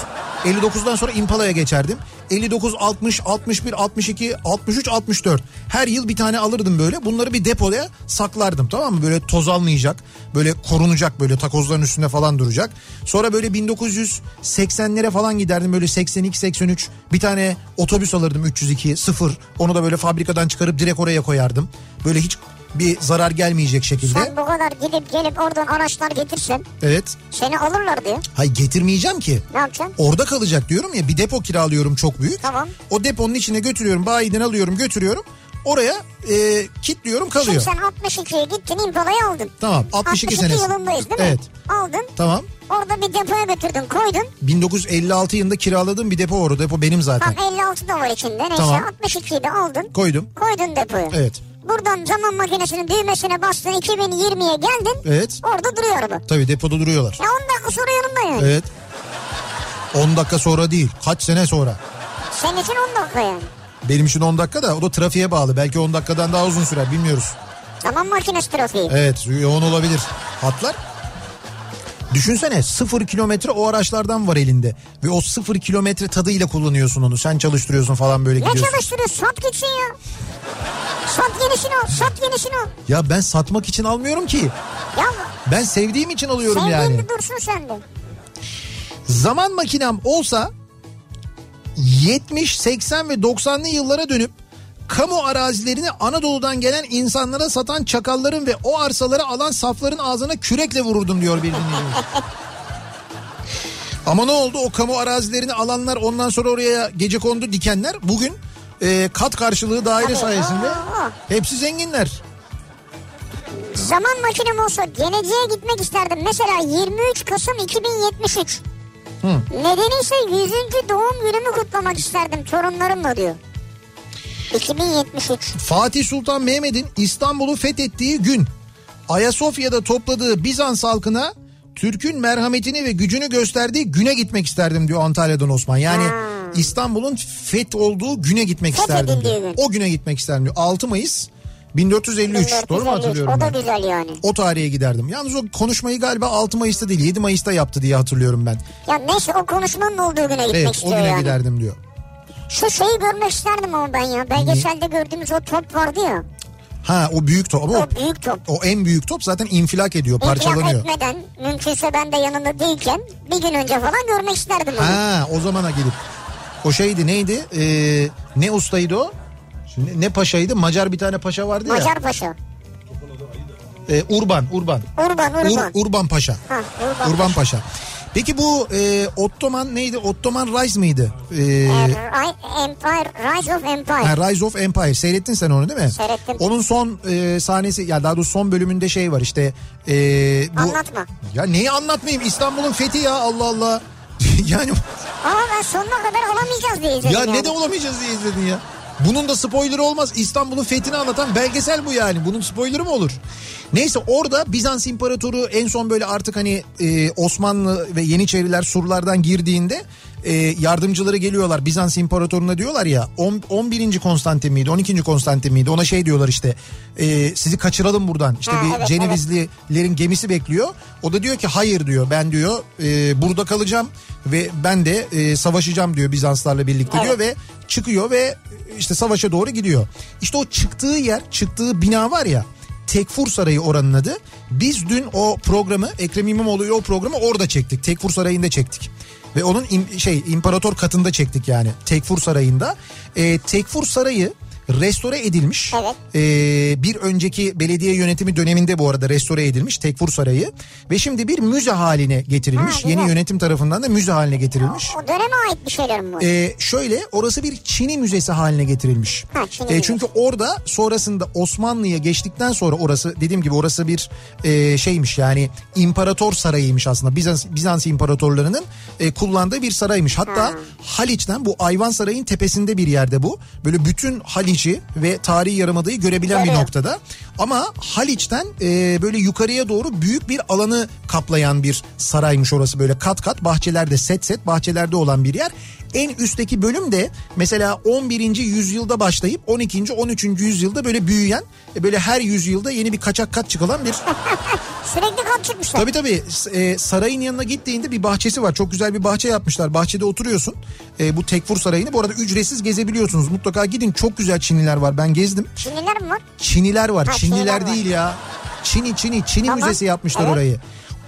59'dan sonra Impala'ya geçerdim. 59, 60, 61, 62, 63, 64. Her yıl bir tane alırdım böyle. Bunları bir depoya saklardım tamam mı? Böyle toz almayacak. Böyle korunacak böyle takozların üstünde falan duracak. Sonra böyle 1980'lere falan giderdim. Böyle 82, 83. Bir tane otobüs alırdım 302, 0. Onu da böyle fabrikadan çıkarıp direkt oraya koyardım. Böyle hiç bir zarar gelmeyecek şekilde. Sen bu kadar gidip gelip oradan araçlar getirsen Evet. seni alırlar diyor. Hayır getirmeyeceğim ki. Ne yapacaksın? Orada kalacak diyorum ya bir depo kiralıyorum çok büyük. Tamam. O deponun içine götürüyorum bayiden alıyorum götürüyorum. Oraya e, kilitliyorum Şimdi kalıyor. sen 62'ye gittin İmpala'yı aldın. Tamam 62, 62 senesi. yılındayız değil mi? Evet Aldın. tamam. Orada bir depoya götürdün koydun. 1956 yılında kiraladığım bir depo var o depo benim zaten. Tam 56 da var içinde. Neyse Tamam. 62'yi de aldın. Koydum. Koydun depoya. Evet. Buradan zaman makinesinin düğmesine bastın 2020'ye geldin. Evet. Orada duruyor araba. Tabii depoda duruyorlar. Ya 10 dakika sonra yanında yani. Evet. 10 dakika sonra değil. Kaç sene sonra? Senin için 10 dakika yani. Benim için 10 dakika da o da trafiğe bağlı. Belki 10 dakikadan daha uzun sürer bilmiyoruz. Zaman makinesi trafiği. Evet yoğun olabilir hatlar. Düşünsene sıfır kilometre o araçlardan var elinde. Ve o sıfır kilometre tadıyla kullanıyorsun onu. Sen çalıştırıyorsun falan böyle Ne gidiyorsun. çalıştırıyor? Sat gitsin ya. Sat yenisini al. Sat yenisini al. Ya ben satmak için almıyorum ki. Ya Ben sevdiğim için alıyorum sevdiğin yani. bir dursun sende. Zaman makinem olsa 70, 80 ve 90'lı yıllara dönüp kamu arazilerini Anadolu'dan gelen insanlara satan çakalların ve o arsaları alan safların ağzına kürekle vururdum diyor bir dinleyicimiz. Ama ne oldu o kamu arazilerini alanlar ondan sonra oraya gece kondu dikenler bugün e, kat karşılığı daire Tabii. sayesinde Aa. hepsi zenginler. Zaman makinem olsa geleceğe gitmek isterdim. Mesela 23 Kasım 2073. Nedeni ise 100. doğum günümü kutlamak isterdim torunlarımla diyor. 2073. Fatih Sultan Mehmet'in İstanbul'u fethettiği gün Ayasofya'da topladığı Bizans halkına Türk'ün merhametini ve gücünü gösterdiği güne gitmek isterdim diyor Antalya'dan Osman. Yani İstanbul'un feth olduğu güne gitmek isterdim diyor. Gün. O güne gitmek isterdim diyor. 6 Mayıs 1453 doğru mu 1453. hatırlıyorum O da ben? güzel yani. O tarihe giderdim. Yalnız o konuşmayı galiba 6 Mayıs'ta değil 7 Mayıs'ta yaptı diye hatırlıyorum ben. Ya neyse o konuşmanın olduğu güne gitmek Evet o istiyor güne yani. giderdim diyor. Şu şeyi görmek isterdim ama ben ya. Belgeselde gördüğümüz o top vardı ya. Ha o büyük top o, O büyük top. o en büyük top zaten infilak ediyor İnfilak parçalanıyor. etmeden mümkünse ben de yanında değilken bir gün önce falan görmek isterdim onu. Ha o zamana gidip. O şeydi neydi? Ee, ne ustaydı o? Şimdi ne paşaydı? Macar bir tane paşa vardı ya. Macar Paşa. Ee, Urban, Urban. Urban, Urban. Ur- Urban Paşa. Ha, Urban Urban Paşa. Peki bu e, Ottoman neydi? Ottoman Rise mıydı? Empire, Rise of Empire. ha, Rise of Empire. Seyrettin sen onu değil mi? Seyrettim. Onun son e, sahnesi ya daha doğrusu son bölümünde şey var işte. e, bu, Anlatma. Ya neyi anlatmayayım? İstanbul'un fethi ya Allah Allah. yani Ama ben sonuna kadar alamayacağız diye izledim Ya yani. ne de olamayacağız diye izledin ya. Bunun da spoilerı olmaz. İstanbul'un fethini anlatan belgesel bu yani. Bunun spoilerı mı olur? Neyse orada Bizans İmparatoru en son böyle artık hani e, Osmanlı ve Yeniçeriler surlardan girdiğinde e, yardımcıları geliyorlar Bizans İmparatoruna diyorlar ya on- 11. Konstantin miydi 12. Konstantin miydi ona şey diyorlar işte e, sizi kaçıralım buradan işte Ha, bir evet, Cenevizlilerin gemisi bekliyor o da diyor ki hayır diyor ben diyor e, burada kalacağım ve ben de e, savaşacağım diyor Bizanslarla birlikte diyor ve çıkıyor ve işte savaşa doğru gidiyor. İşte o çıktığı yer çıktığı bina var ya Tekfur Sarayı oranın adı. Biz dün o programı Ekrem İmamoğlu'yu o programı orada çektik. Tekfur Sarayı'nda çektik. Ve onun im- şey imparator katında çektik yani Tekfur Sarayı'nda. Ee, Tekfur Sarayı restore edilmiş. Evet. Ee, bir önceki belediye yönetimi döneminde bu arada restore edilmiş Tekfur Sarayı ve şimdi bir müze haline getirilmiş. Ha. Yeni yönetim tarafından da müze haline getirilmiş. O döneme ait bir şeyler mi bu? Ee, şöyle orası bir Çin'i müzesi haline getirilmiş. Ha, Çin'i Ee, çünkü orada sonrasında Osmanlı'ya geçtikten sonra orası dediğim gibi orası bir e, şeymiş yani imparator sarayıymış aslında. Bizans, Bizans imparatorlarının e, kullandığı bir saraymış. Hatta Ha. Haliç'ten bu Ayvan Sarayı'nın tepesinde bir yerde bu. Böyle bütün Haliç'i ve tarihi yarımadayı görebilen bir Görüyor. noktada. Ama Haliç'ten e, böyle yukarıya doğru büyük bir alanı kaplayan bir saraymış orası. Böyle kat kat bahçelerde set set bahçelerde olan bir yer. En üstteki bölüm de mesela 11. yüzyılda başlayıp 12. 13. yüzyılda böyle büyüyen e, böyle her yüzyılda yeni bir kaçak kat çıkılan bir Sürekli kat çıkmışlar. Tabii tabii e, sarayın yanına gittiğinde bir bahçesi var. Çok güzel bir bahçe yapmışlar. Bahçede oturuyorsun. E, bu Tekfur Sarayı'nı bu arada ücretsiz gezebiliyorsunuz. Mutlaka gidin. Çok güzel Çiniler var. Ben gezdim. Çinliler mi var? Çiniler var. Ha, Çinliler Çiniler var. değil ya. Çini Çini Çini Tamam. müzesi yapmışlar Evet. orayı.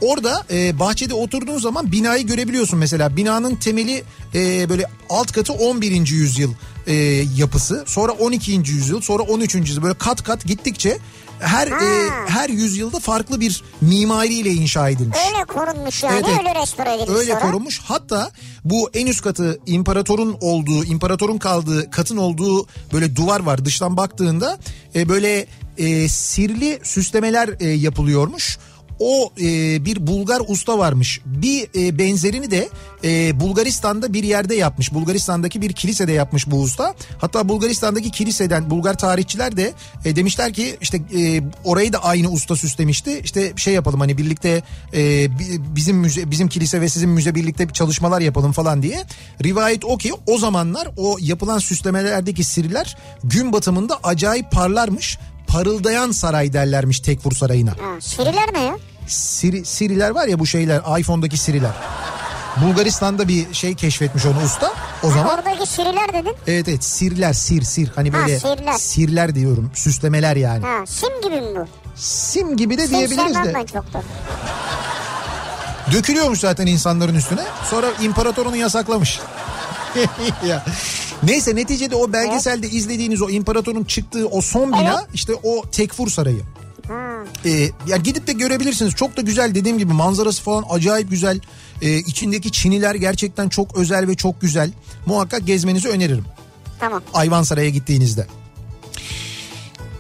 Orada e, bahçede oturduğun zaman binayı görebiliyorsun mesela. Binanın temeli e, böyle alt katı 11. yüzyıl e, yapısı. Sonra 12. yüzyıl, sonra 13. yüzyıl böyle kat kat gittikçe her e, Ha. her yüzyılda farklı bir mimariyle inşa edilmiş. Öyle korunmuş yani Evet, evet. öyle restore edilmiş Öyle sonra. korunmuş. Hatta bu en üst katı imparatorun olduğu, imparatorun kaldığı katın olduğu böyle duvar var. Dıştan baktığında e, böyle e, sirli süslemeler e, yapılıyormuş. O e, bir Bulgar usta varmış. Bir e, benzerini de e, Bulgaristan'da bir yerde yapmış. Bulgaristan'daki bir kilisede yapmış bu usta. Hatta Bulgaristan'daki kiliseden Bulgar tarihçiler de e, demişler ki işte e, orayı da aynı usta süslemişti. İşte şey yapalım hani birlikte e, bi- bizim müze bizim kilise ve sizin müze birlikte bir çalışmalar yapalım falan diye. Rivayet o ki o zamanlar o yapılan süslemelerdeki sirler gün batımında acayip parlarmış. Parıldayan saray derlermiş Tekfur Sarayı'na. Ha, Siriler ne ya? Siri, Siriler var ya bu şeyler iPhone'daki Siriler. Bulgaristan'da bir şey keşfetmiş onu usta. O zaman Oradaki Siriler dedin. evet evet sirler sir sir hani Ha, böyle sirler. sirler diyorum süslemeler yani. Ha, sim gibi mi bu? Sim gibi de Sim diyebiliriz de. ben çok da. Dökülüyormuş zaten insanların üstüne. Sonra imparator onu yasaklamış. ya. Neyse neticede o belgeselde izlediğiniz o imparatorun çıktığı o son bina Evet. işte o Tekfur Sarayı. Ha. Ee, ya gidip de görebilirsiniz. Çok da güzel dediğim gibi manzarası falan acayip güzel. Ee, içindeki çiniler gerçekten çok özel ve çok güzel. Muhakkak gezmenizi öneririm. Tamam. Ayvansaray'a gittiğinizde.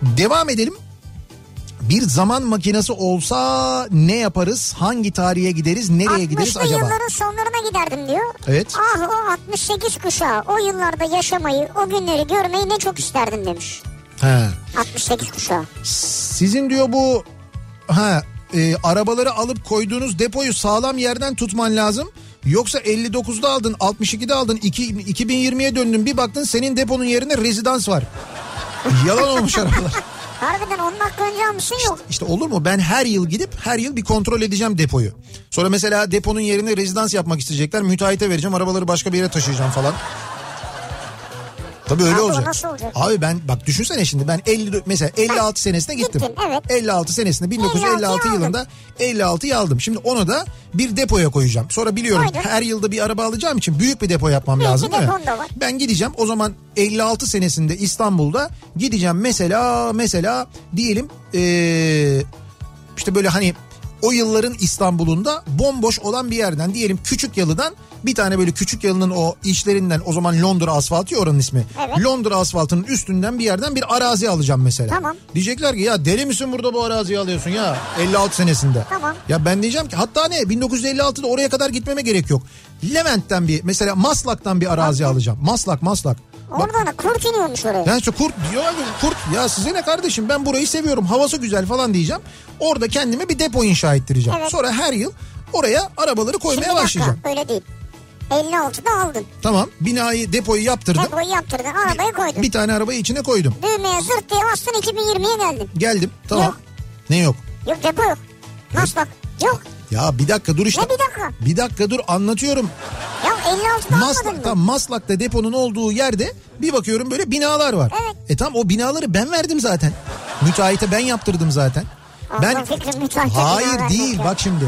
Devam edelim. Bir zaman makinesi olsa ne yaparız? Hangi tarihe gideriz? Nereye gideriz 60'lı acaba? yılların sonlarına giderdim diyor. Evet. Ah o 68 kuşağı o yıllarda yaşamayı o günleri görmeyi ne çok isterdim demiş. He. 68 kuşağı. Sizin diyor bu ha e, arabaları alıp koyduğunuz depoyu sağlam yerden tutman lazım. Yoksa 59'da aldın, 62'de aldın, iki- 2020'ye döndün bir baktın senin deponun yerine rezidans var. Yalan olmuş arabalar. Harbiden 10 dakika önce almışsın yok. İşte olur mu? Ben her yıl gidip her yıl bir kontrol edeceğim depoyu. Sonra mesela deponun yerine rezidans yapmak isteyecekler. Müteahhite vereceğim. Arabaları başka bir yere taşıyacağım falan. Tabii öyle Abi olacak. nasıl olacak? Abi ben bak düşünsene şimdi ben 50 mesela 56 senesine gittim. Gittin, evet. 56 senesinde 1956 56'yı yılında 56'yı aldım. Şimdi onu da bir depoya koyacağım. Sonra biliyorum Koydun. her yılda bir araba alacağım için büyük bir depo yapmam Büyük lazım değil mi? Ben gideceğim o zaman 56 senesinde İstanbul'da gideceğim mesela mesela diyelim eee, işte böyle hani o yılların İstanbul'unda bomboş olan bir yerden diyelim küçük yalıdan bir tane böyle küçük yalının o içlerinden o zaman Londra asfaltı ya oranın ismi. Evet. Londra asfaltının üstünden bir yerden bir arazi alacağım mesela. Tamam. Diyecekler ki ya deli misin burada bu araziyi alıyorsun ya 56 senesinde. Tamam. Ya ben diyeceğim ki hatta ne 1956'da oraya kadar gitmeme gerek yok. Levent'ten bir mesela Maslak'tan bir arazi alacağım. Maslak Maslak. Bak, Oradan da kurt iniyormuş oraya. yani işte kurt diyor kurt ya size ne kardeşim ben burayı seviyorum havası güzel falan diyeceğim. Orada kendime bir depo inşa ettireceğim. Evet. Sonra her yıl oraya arabaları Şimdi koymaya dakika, başlayacağım. Öyle değil. 56'da aldın. Tamam binayı depoyu yaptırdım. Depoyu yaptırdın. Arabayı koydun. Bir tane arabayı içine koydum. Düğmeye zırt diye bastın 2020'ye geldin. Geldim tamam. Yok. Ne yok? Yok depo yok. Nasıl bak? Yok. Ya bir dakika dur işte. Ne bir dakika? Bir dakika dur anlatıyorum. Ya 56'da almadın Maslak, mı? tam Maslak'ta deponun olduğu yerde bir bakıyorum böyle binalar var. Evet. E tam o binaları ben verdim zaten. Müteahhite ben yaptırdım zaten. Allah Ben fikrim Hayır değil ya. bak şimdi.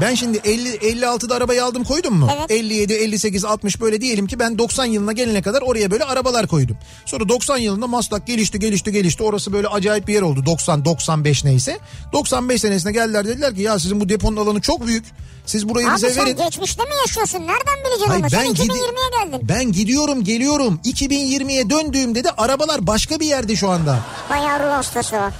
Ben şimdi 50 56'da arabayı aldım koydum mu? Evet. 57, 58, 60 böyle diyelim ki ben 90 yılına gelene kadar oraya böyle arabalar koydum. Sonra 90 yılında Maslak gelişti, gelişti, gelişti. Orası böyle acayip bir yer oldu. 90, 95 neyse. 95 senesinde geldiler dediler ki ya sizin bu deponun alanı çok büyük. Siz burayı Abi bize sen verin. geçmişte mi yaşıyorsun? Nereden bileceksin Hayır, onu? Sen ben gidi- 2020'ye geldin. Ben gidiyorum geliyorum. 2020'ye döndüğümde de arabalar başka bir yerde şu anda. Bayağı ruh hastası o.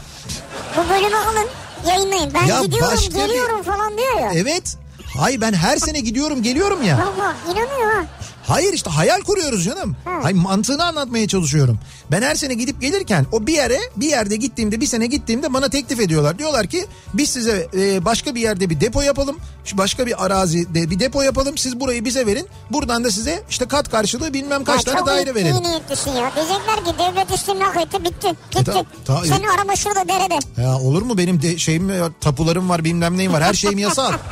Bu bölümü alın yayınlayın. Ben Ya gidiyorum başka bir- geliyorum falan diyor ya. Evet. Hayır ben her sene gidiyorum geliyorum ya. Valla inanıyor ha. Hayır işte hayal kuruyoruz canım. Ha. Hayır mantığını anlatmaya çalışıyorum. Ben her sene gidip gelirken o bir yere bir yerde gittiğimde bir sene gittiğimde bana teklif ediyorlar. Diyorlar ki biz size e, başka bir yerde bir depo yapalım. Şu başka bir arazide bir depo yapalım. Siz burayı bize verin. Buradan da size işte kat karşılığı bilmem kaç Ya tane çok daire verelim. iyi niyetlisin ya. Diyecekler ki devlet istimlak etti bitti. Gitti. ta- ta- Senin araba şurada derede. Ya olur mu benim de şeyim tapularım var bilmem neyim var. Her şeyim yasal.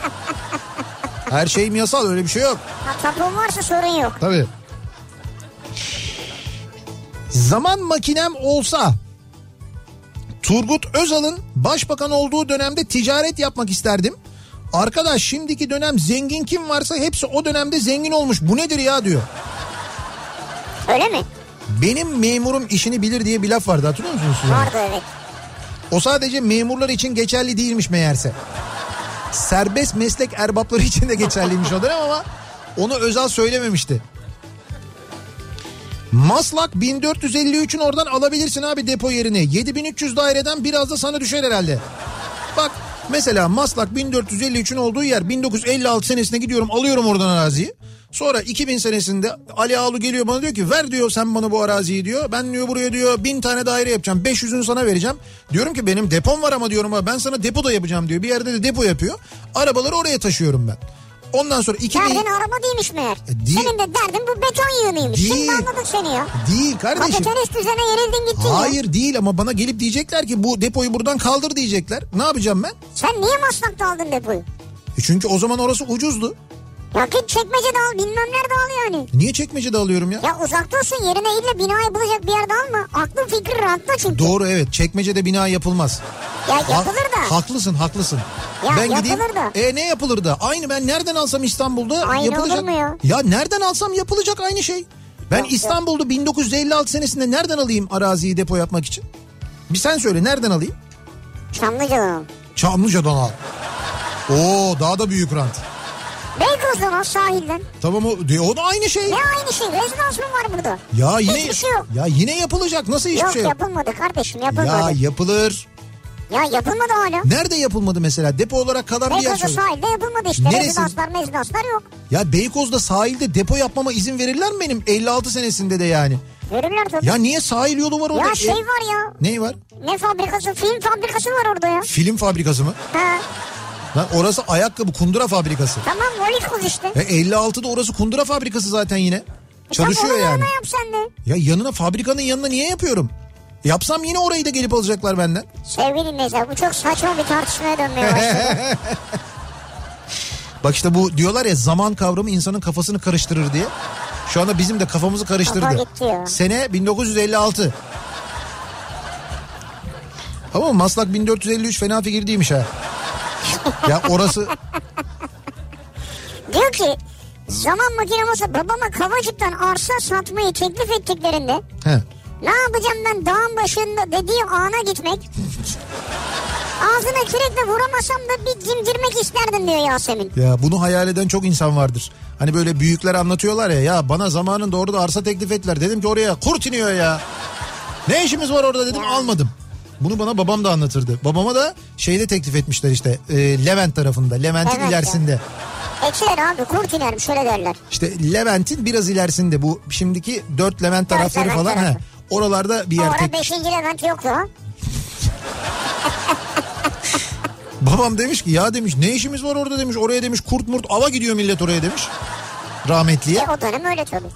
Her şeyim yasal öyle bir şey yok. Ha, tapun varsa sorun yok. Tabii. Zaman makinem olsa Turgut Özal'ın başbakan olduğu dönemde ticaret yapmak isterdim. Arkadaş şimdiki dönem zengin kim varsa hepsi o dönemde zengin olmuş. Bu nedir ya diyor. Öyle mi? Benim memurum işini bilir diye bir laf vardı hatırlıyor musunuz? Vardı evet. O sadece memurlar için geçerli değilmiş meğerse. Serbest meslek erbapları için de geçerliymiş o dönem ama onu Özal söylememişti. Maslak 1453'ün oradan alabilirsin abi depo yerini. 7300 daireden biraz da sana düşer herhalde. Bak mesela Maslak 1453'ün olduğu yer 1956 senesine gidiyorum alıyorum oradan araziyi. Sonra 2000 senesinde Ali Ağlu geliyor bana diyor ki ver diyor sen bana bu araziyi diyor. Ben diyor buraya diyor bin tane daire yapacağım 500'ünü sana vereceğim. Diyorum ki benim depom var ama diyorum ama ben sana depo da yapacağım diyor. Bir yerde de depo yapıyor. Arabaları oraya taşıyorum ben. Ondan sonra 2000... Derdin araba değilmiş meğer. E, değil. Senin de derdin bu beton yığınıymış. Değil. Şimdi anladık seni ya. Değil kardeşim. Kapitalist düzene yerildin gittin ya. Hayır değil ama bana gelip diyecekler ki bu depoyu buradan kaldır diyecekler. Ne yapacağım ben? Sen niye Maslak'ta aldın depoyu? E çünkü o zaman orası ucuzdu. Ya git çekmecede al bilmem nerede al yani. Niye çekmecede alıyorum ya? Ya uzakta olsun yerine illa bina yapılacak bir yerde alma. Aklın fikri rahatla çünkü. Doğru evet çekmecede bina yapılmaz. Ya Ha- yapılır da. Haklısın haklısın. Ya ben gideyim. yapılır da. E ne yapılır da? Aynı ben nereden alsam İstanbul'da Aynı yapılacak. olur mu ya? Ya nereden alsam yapılacak aynı şey. Ben Yok, yok. İstanbul'da 1956 senesinde nereden alayım araziyi depo yapmak için? Bir sen söyle nereden alayım? Çamlıca'dan al. Çamlıca'dan al. Oo daha da büyük rant. Beykoz'dan al sahilden. Tamam o, de- o da aynı şey. Ne aynı şey? Rezidans mı var burada? Ya yine Hiçbir şey yok. ya yine yapılacak. Nasıl hiçbir yok şey yok? yapılmadı kardeşim yapılmadı. Ya Ya, yapılır. yapılmadı hala. Nerede yapılmadı mesela? Depo olarak kalan bir yer Beykoz'da sahilde yapılmadı işte. Neresi? Rezidanslar mezidanslar yok. Ya Beykoz'da sahilde depo yapmama izin verirler mi benim 56 senesinde de yani? Verirler tabii. Ya niye sahil yolu var orada? Ya şey E, var ya. Ne var? Ne fabrikası? Film fabrikası var orada ya. Film fabrikası mı? Ha. Lan orası ayakkabı kundura fabrikası. Tamam Volikoz işte. E 56'da orası kundura fabrikası zaten yine. Çalışıyor Tamam, yani. yap sen de. Ya yanına fabrikanın yanına niye yapıyorum? Yapsam yine orayı da gelip alacaklar benden. Sevgili dinleyiciler bu çok saçma bir tartışmaya dönmeye başladı. Bak işte bu diyorlar ya zaman kavramı insanın kafasını karıştırır diye. Şu anda bizim de kafamızı karıştırdı. Kafa. Sene 1956. Ama Maslak 1453 fena fikir değilmiş ha. Ya orası Diyor ki zaman makinem olsa babama Kavacık'tan arsa satmayı teklif ettiklerinde he. ne yapacağım ben dağın başında dediği ana gitmek ağzına kürekle vuramasam da bir dimdirmek isterdim diyor Yasemin. Ya bunu hayal eden çok insan vardır. Hani böyle büyükler anlatıyorlar ya ya bana zamanında orada arsa teklif ettiler. Dedim ki oraya kurt iniyor ya. Ne işimiz var orada dedim Ya. almadım. Bunu bana babam da anlatırdı. Babama da şeyde teklif etmişler işte e, Levent tarafında. Levent'in Evet ya. ilerisinde. Ekiler abi kurt inerim şöyle derler. İşte Levent'in biraz ilerisinde bu şimdiki dört Levent tarafları Levent falan. tarafı. He, oralarda bir yer Orada tek. 5. Levent yoktu ha. Babam demiş ki ya demiş ne işimiz var orada demiş. Oraya demiş kurt murt ava gidiyor millet oraya demiş. Rahmetliye. E o dönem öyle tabii.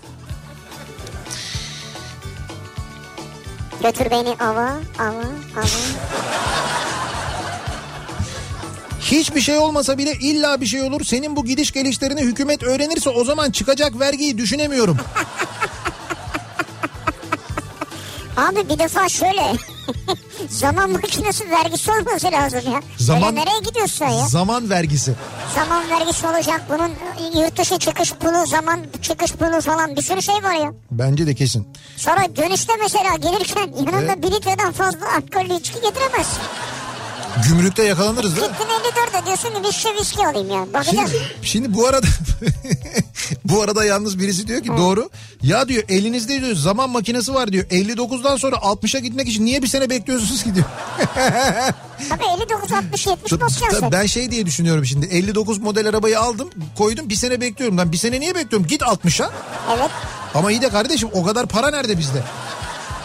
Götür beni ava, ava, ava. Hiçbir şey olmasa bile illa bir şey olur. Senin bu gidiş gelişlerini hükümet öğrenirse o zaman çıkacak vergiyi düşünemiyorum. Abi bir defa şöyle. Zaman makinesi vergisi olması lazım ya. Zaman- Öyle nereye gidiyorsun ya? Zaman vergisi. Zaman vergisi olacak. Bunun yurt dışı çıkış pulu, zaman çıkış pulu falan bir sürü şey var ya. Bence de kesin. Sonra dönüşte mesela gelirken yanında Evet. bir litreden fazla alkollü içki getiremezsin. Gümrükte yakalanırız değil mi? Gittin 54'e diyorsun ki viski viski alayım ya. Şimdi, Bakacağız. şimdi bu arada bu arada yalnız birisi diyor ki doğru. Ya diyor elinizde diyor zaman makinesi var diyor. 59'dan sonra 60'a gitmek için niye bir sene bekliyorsunuz ki diyor. Tabii 59, 60, 70 Tabii, basacaksın sen. ben şey diye düşünüyorum şimdi 59 model arabayı aldım koydum bir sene bekliyorum. Lan bir sene niye bekliyorum git 60'a. Evet. Ama iyi de kardeşim o kadar para nerede bizde?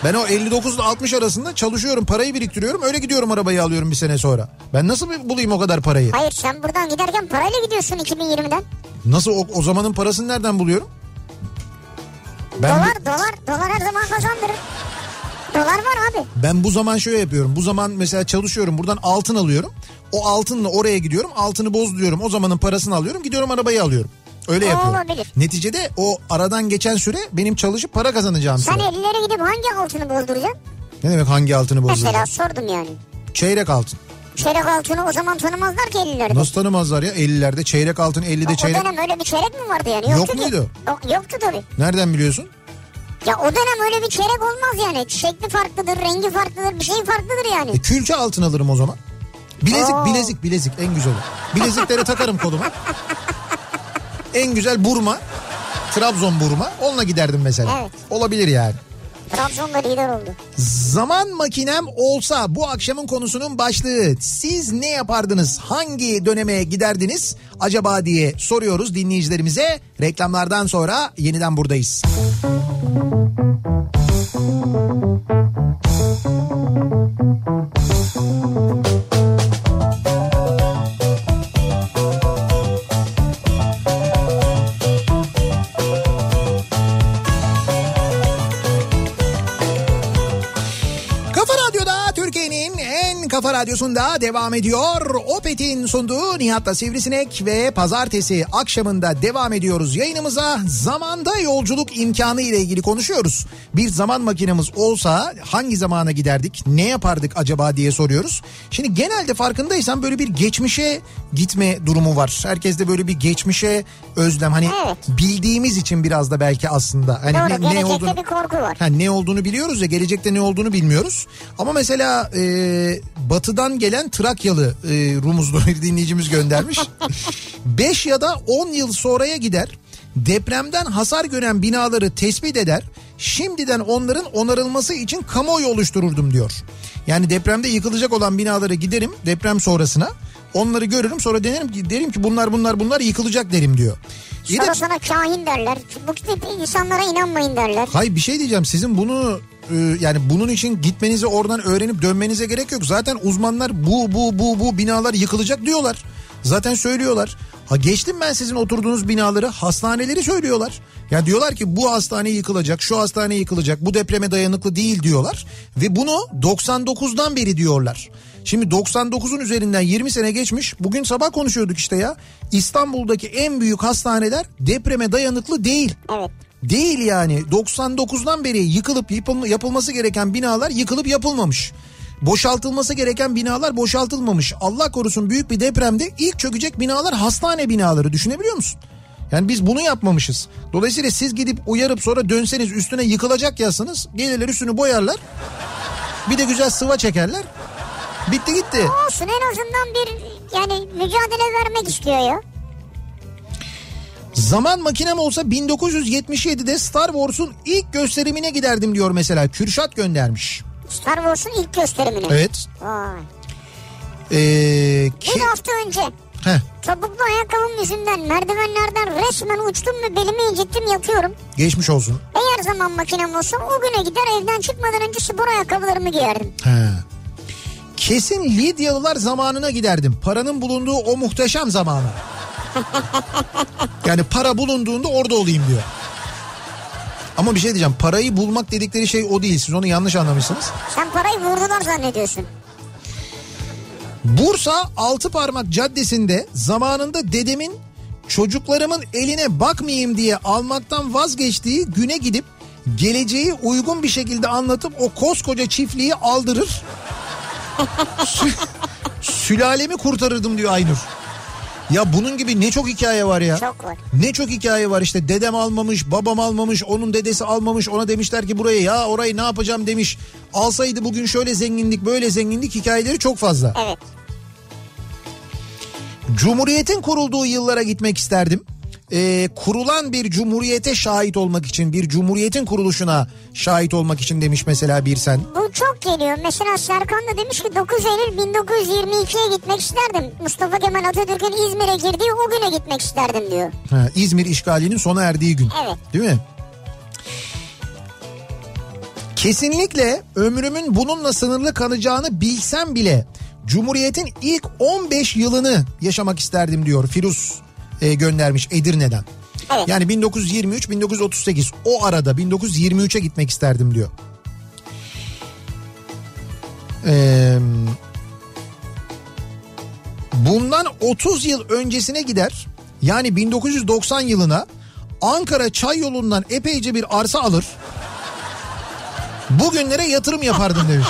Ben o 59 ile 60 arasında çalışıyorum parayı biriktiriyorum öyle gidiyorum arabayı alıyorum bir sene sonra. Ben nasıl bulayım o kadar parayı? Hayır sen buradan giderken parayla gidiyorsun 2020'den. Nasıl o, o zamanın parasını nereden buluyorum? Ben bu- dolar, dolar, dolar her zaman kazandırır. Dolar var abi. Ben bu zaman şöyle yapıyorum. Bu zaman mesela çalışıyorum buradan altın alıyorum. O altınla oraya gidiyorum. Altını bozduruyorum. O zamanın parasını alıyorum. Gidiyorum arabayı alıyorum. Öyle O yapıyorum. olabilir. Neticede o aradan geçen süre benim çalışıp para kazanacağım Sen süre. 50'lere gidip hangi altını bozduracaksın? Ne demek hangi altını Mesela bozduracağım? sordum yani. Çeyrek altın. Çeyrek altını o zaman tanımazlar ki 50'lerde. Nasıl tanımazlar ya 50'lerde çeyrek altın 50'de O, o çeyrek. dönem öyle bir çeyrek mi vardı yani? Yok Yoktu ki. muydu? Yok, yoktu tabii. Nereden biliyorsun? Ya o dönem öyle bir çeyrek olmaz yani. Şekli farklıdır, rengi farklıdır, bir şey farklıdır yani. E, külçe altın alırım o zaman. Bilezik Oo. bilezik bilezik en güzeli. Bileziklere takarım koluma. En güzel burma. Trabzon burma. Onunla giderdim mesela. Evet. Olabilir yani. Trabzon'da lider oldu. Zaman makinem olsa bu akşamın konusunun başlığı. Siz ne yapardınız? Hangi döneme giderdiniz acaba diye soruyoruz dinleyicilerimize. Reklamlardan sonra yeniden buradayız. Kafa radyosunda devam ediyor. Opet'in sunduğu Nihat'la Sivrisinek ve pazartesi akşamında devam ediyoruz yayınımıza. Zamanda yolculuk imkanı ile ilgili konuşuyoruz. Bir zaman makinemiz olsa hangi zamana giderdik, ne yapardık acaba diye soruyoruz. Şimdi genelde farkındaysan böyle bir geçmişe gitme durumu var. Herkeste böyle bir geçmişe özlem. Hani Evet. bildiğimiz için biraz da belki aslında. Hani Doğru, ne, ne olduğunu... bir korku var. Ha, ne olduğunu biliyoruz ya gelecekte ne olduğunu bilmiyoruz. Ama mesela e, batıdan gelen Trakyalı e, Rumuzlu bir dinleyicimiz göndermiş. 5 ya da 10 yıl sonraya gider. Depremden hasar gören binaları tespit eder. Şimdiden onların onarılması için kamuoyu oluştururdum diyor. Yani depremde yıkılacak olan binalara giderim deprem sonrasına. Onları görürüm sonra derim ki derim ki bunlar bunlar bunlar yıkılacak derim diyor. İyi de- Sonra sana kahin derler. Bu tip insanlara inanmayın derler. Hayır bir şey diyeceğim sizin bunu e, yani bunun için gitmenize oradan öğrenip dönmenize gerek yok. Zaten uzmanlar bu bu bu bu binalar yıkılacak diyorlar. Zaten söylüyorlar. Ha geçtim ben sizin oturduğunuz binaları hastaneleri söylüyorlar. Ya diyorlar ki bu hastane yıkılacak, şu hastane yıkılacak, bu depreme dayanıklı değil diyorlar. Ve bunu 99'dan beri diyorlar. Şimdi 99'un üzerinden 20 sene geçmiş. Bugün sabah konuşuyorduk işte ya. İstanbul'daki en büyük hastaneler depreme dayanıklı değil. Evet. Değil yani 99'dan beri yıkılıp yapılma- yapılması gereken binalar yıkılıp yapılmamış. Boşaltılması gereken binalar boşaltılmamış. Allah korusun büyük bir depremde ilk çökecek binalar hastane binaları düşünebiliyor musun? Yani biz bunu yapmamışız. Dolayısıyla siz gidip uyarıp sonra dönseniz üstüne yıkılacak yazsanız gelirler üstünü boyarlar. Bir de güzel sıva çekerler. Bitti gitti. Olsun en azından bir yani mücadele vermek istiyor ya. Zaman makinem olsa 1977'de Star Wars'un ilk gösterimine giderdim diyor mesela. Kürşat göndermiş. Star Wars'un ilk gösterimine. Evet. Vay. Ee, ki... Bir hafta önce Heh, topuklu ayakkabım yüzünden merdivenlerden resmen uçtum ve belimi incittim yatıyorum. geçmiş olsun. Eğer zaman makinem olsa o güne gider evden çıkmadan önce spor ayakkabılarımı giyerdim. He. Kesin Lidyalılar zamanına giderdim. Paranın bulunduğu o muhteşem zamana. yani para bulunduğunda orada olayım diyor. Ama bir şey diyeceğim. Parayı bulmak dedikleri şey o değil. Siz onu yanlış anlamışsınız. Sen parayı vurdular zannediyorsun. Bursa Altıparmak Caddesi'nde zamanında dedemin çocuklarımın eline bakmayayım diye almaktan vazgeçtiği güne gidip geleceği uygun bir şekilde anlatıp o koskoca çiftliği aldırır. Sü- sülalemi kurtarırdım diyor Aynur. Ya bunun gibi ne çok hikaye var ya. Çok var. Ne çok hikaye var işte dedem almamış, babam almamış, onun dedesi almamış. Ona demişler ki burayı ya orayı ne yapacağım demiş. Alsaydı bugün şöyle zenginlik, böyle zenginlik hikayeleri çok fazla. Evet. Cumhuriyetin kurulduğu yıllara gitmek isterdim. Ee, kurulan bir cumhuriyete şahit olmak için, bir cumhuriyetin kuruluşuna şahit olmak için demiş mesela bir sen. Bu çok geliyor. Mesela Serkan da demiş ki 9 Eylül 1922'ye gitmek isterdim. Mustafa Kemal Atatürk'ün İzmir'e girdiği o güne gitmek isterdim diyor. Ha, İzmir işgalinin sona erdiği gün. Evet. Değil mi? Kesinlikle ömrümün bununla sınırlı kalacağını bilsem bile Cumhuriyet'in ilk 15 yılını yaşamak isterdim diyor Firuz e, göndermiş Edirne'den. Evet. Yani 1923-1938 o arada 1923'e gitmek isterdim diyor. Ee, bundan 30 yıl öncesine gider. Yani 1990 yılına Ankara Çay yolundan epeyce bir arsa alır. Bugünlere yatırım yapardım demiş.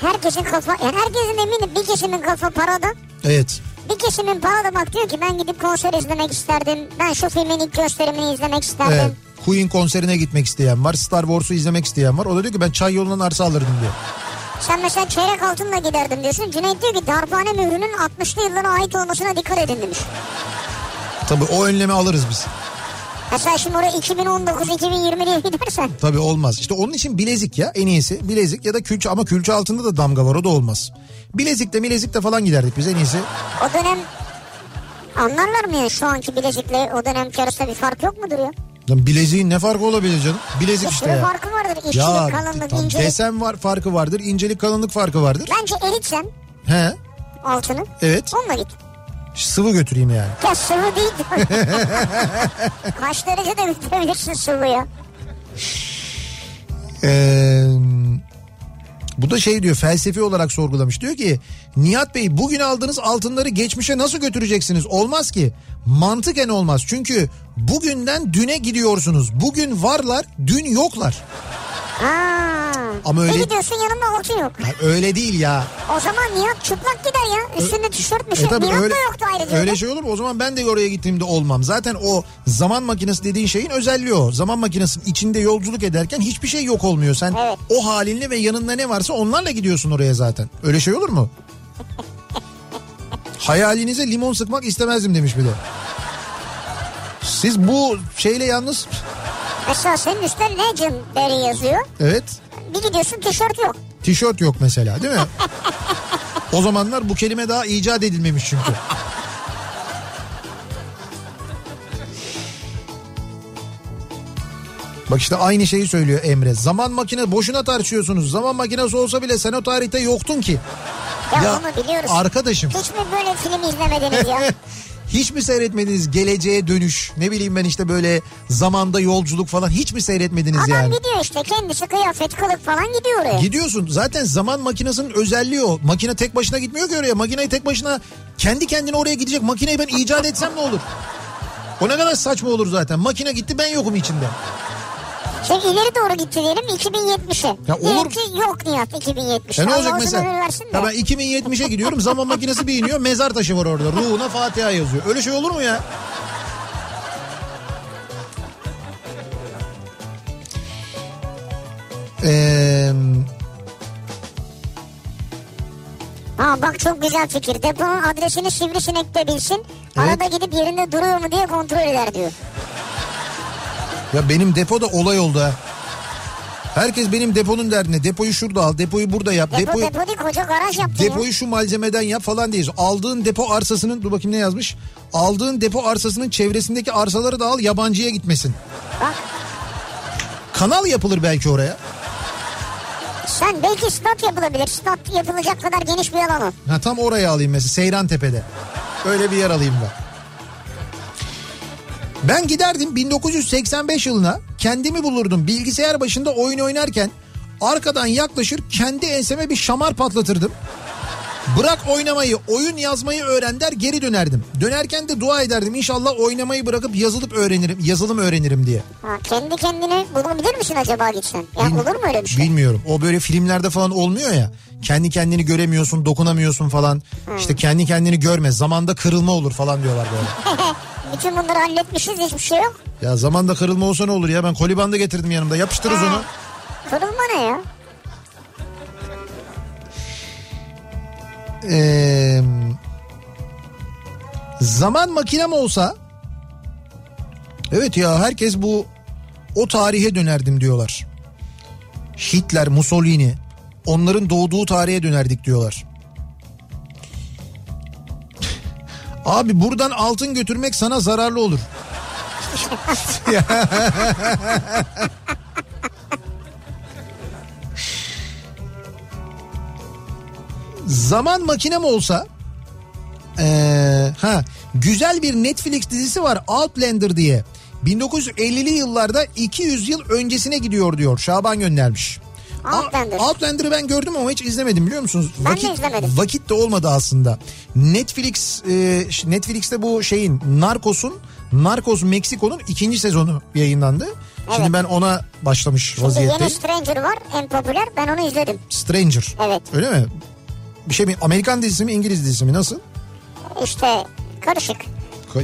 Herkesin kafa, yani herkesin eminim bir kesimin kafa parada. Evet. Bir kesimin parada bak diyor ki ben gidip konser izlemek isterdim. Ben şu filmin ilk gösterimini izlemek isterdim. evet. Queen konserine gitmek isteyen var. Star Wars'u izlemek isteyen var. O da diyor ki ben çay yolundan arsa alırdım diyor. Sen mesela çeyrek altınla giderdim diyorsun. Cüneyt diyor ki darphane mührünün 60'lı yıllara ait olmasına dikkat edin demiş. Tabii o önlemi alırız biz. Mesela şimdi oraya 2019-2020 diye gidersen. Tabii olmaz. İşte onun için bilezik ya en iyisi. Bilezik ya da külçe ama külçe altında da damga var o da olmaz. Bilezikte bilezikte falan giderdik biz en iyisi. O dönem anlarlar mı ya şu anki bilezikle o dönemki arasında bir fark yok mudur ya? Lan bileziğin ne farkı olabilir canım? Bilezik işte ya. farkı vardır. İşçilik, Ya kalınlık, tam incelik. desen var farkı vardır, incelik kalınlık farkı vardır. Bence eritsen He altını evet onunla git. Sıvı götüreyim yani. Ya sıvı değil. Kaç derecede bitirebilirsin sıvıyı? Ee, bu da şey diyor felsefi olarak sorgulamış. Diyor ki Nihat Bey bugün aldığınız altınları geçmişe nasıl götüreceksiniz? Olmaz ki. Mantıken olmaz. Çünkü bugünden düne gidiyorsunuz. Bugün varlar, dün yoklar. Ha. Ama öyle- Bir gidiyorsun yanında altın yok. Ya öyle değil ya. O zaman Nihat çıplak gider ya. Üstünde tişört bir şey. E tabii Nihat öyle, da yoktu ayrıca. öyle şey olur mu? O zaman ben de oraya gittiğimde olmam. Zaten o zaman makinesi dediğin şeyin özelliği o. Zaman makinesinin içinde yolculuk ederken hiçbir şey yok olmuyor. Sen Evet. o halinle ve yanında ne varsa onlarla gidiyorsun oraya zaten. Öyle şey olur mu? Hayalinize limon sıkmak istemezdim demiş bir de. Siz bu şeyle yalnız... Mesela senin üstte Legendary yazıyor. Evet. Bir gidiyorsun tişört yok. Tişört yok mesela değil mi? o zamanlar bu kelime daha icat edilmemiş çünkü. Bak işte aynı şeyi söylüyor Emre. Zaman makine boşuna tartışıyorsunuz. Zaman makinesi olsa bile sen o tarihte yoktun ki. Ya, Ya onu biliyoruz. arkadaşım. Hiç mi böyle film izlemediniz ya? Hiç mi seyretmediniz geleceğe dönüş ne bileyim ben işte böyle zamanda yolculuk falan hiç mi seyretmediniz Adam yani? gidiyor işte kendisi kıyafet kılık falan gidiyor oraya. Gidiyorsun zaten zaman makinesinin özelliği o. Makine tek başına gitmiyor ki oraya. Makineyi tek başına kendi kendine oraya gidecek. Makineyi ben icat etsem ne olur? O ne kadar saçma olur zaten. Makine gitti ben yokum içinde. Şimdi ileri doğru gitti diyelim 2070'e. Ya olur. Diyelim ki yok Nihat 2070. E ne Allah olacak mesela? Ya ben 2070'e gidiyorum zaman makinesi bir iniyor mezar taşı var orada. Ruhuna Fatiha yazıyor. Öyle şey olur mu ya? Eee... Ha bak çok güzel fikir. Deponun adresini sivrisinek de bilsin. Arada gidip yerinde duruyor mu diye kontrol eder diyor. Ya benim depoda olay oldu ha. Herkes benim deponun derdine. Depoyu şurada al, depoyu burada yap. Depo depoyu, depo değil koca garaj yaptı ya. depoyu şu malzemeden yap falan diyoruz. Aldığın depo arsasının, dur bakayım ne yazmış. Aldığın depo arsasının çevresindeki arsaları da al yabancıya gitmesin. Bak Kanal yapılır belki oraya. sen belki stat yapılabilir. Stat yapılacak kadar geniş bir alan o. Ha, tam oraya alayım mesela Seyran Tepe'de. Öyle bir yer alayım ben. Ben giderdim 1985 yılına kendimi bulurdum bilgisayar başında oyun oynarken arkadan yaklaşır kendi enseme bir şamar patlatırdım. Bırak oynamayı, oyun yazmayı öğren der geri dönerdim. Dönerken de dua ederdim. İnşallah oynamayı bırakıp yazılıp öğrenirim, yazılım öğrenirim diye. Ha, kendi kendine bulabilir misin acaba gitsen? Ya Bil- olur mu öyle bir şey? Bilmiyorum. O böyle filmlerde falan olmuyor ya. Kendi kendini göremiyorsun, dokunamıyorsun falan. İşte kendi kendini görme. Zamanda kırılma olur falan diyorlar böyle. Bütün bunları halletmişiz hiçbir şey yok. ya zamanda kırılma olsa ne olur ya? Ben kolibandı getirdim yanımda. Yapıştırırız onu. Kırılma ne ya? Ee, zaman makinem olsa evet ya herkes bu o tarihe dönerdim diyorlar. Hitler, Mussolini onların doğduğu tarihe dönerdik diyorlar. Abi buradan altın götürmek sana zararlı olur. Zaman makinem olsa ee, ha güzel bir Netflix dizisi var Outlander diye. 1950'li yıllarda 200 yıl öncesine gidiyor diyor. Şaban göndermiş. Outlander. Outlander'ı ben gördüm ama hiç izlemedim biliyor musunuz? Ben de izlemedim. Vakit de olmadı aslında. Netflix e, Netflix'te bu şeyin Narcos'un Narcos Meksiko'nun ikinci sezonu yayınlandı. Şimdi Evet. ben ona başlamış Şimdi yeni vaziyetteyim. Stranger var en popüler ben onu izledim. Stranger. Evet. Öyle mi? Bir şey mi? Amerikan dizisi mi İngiliz dizisi mi nasıl? İşte karışık.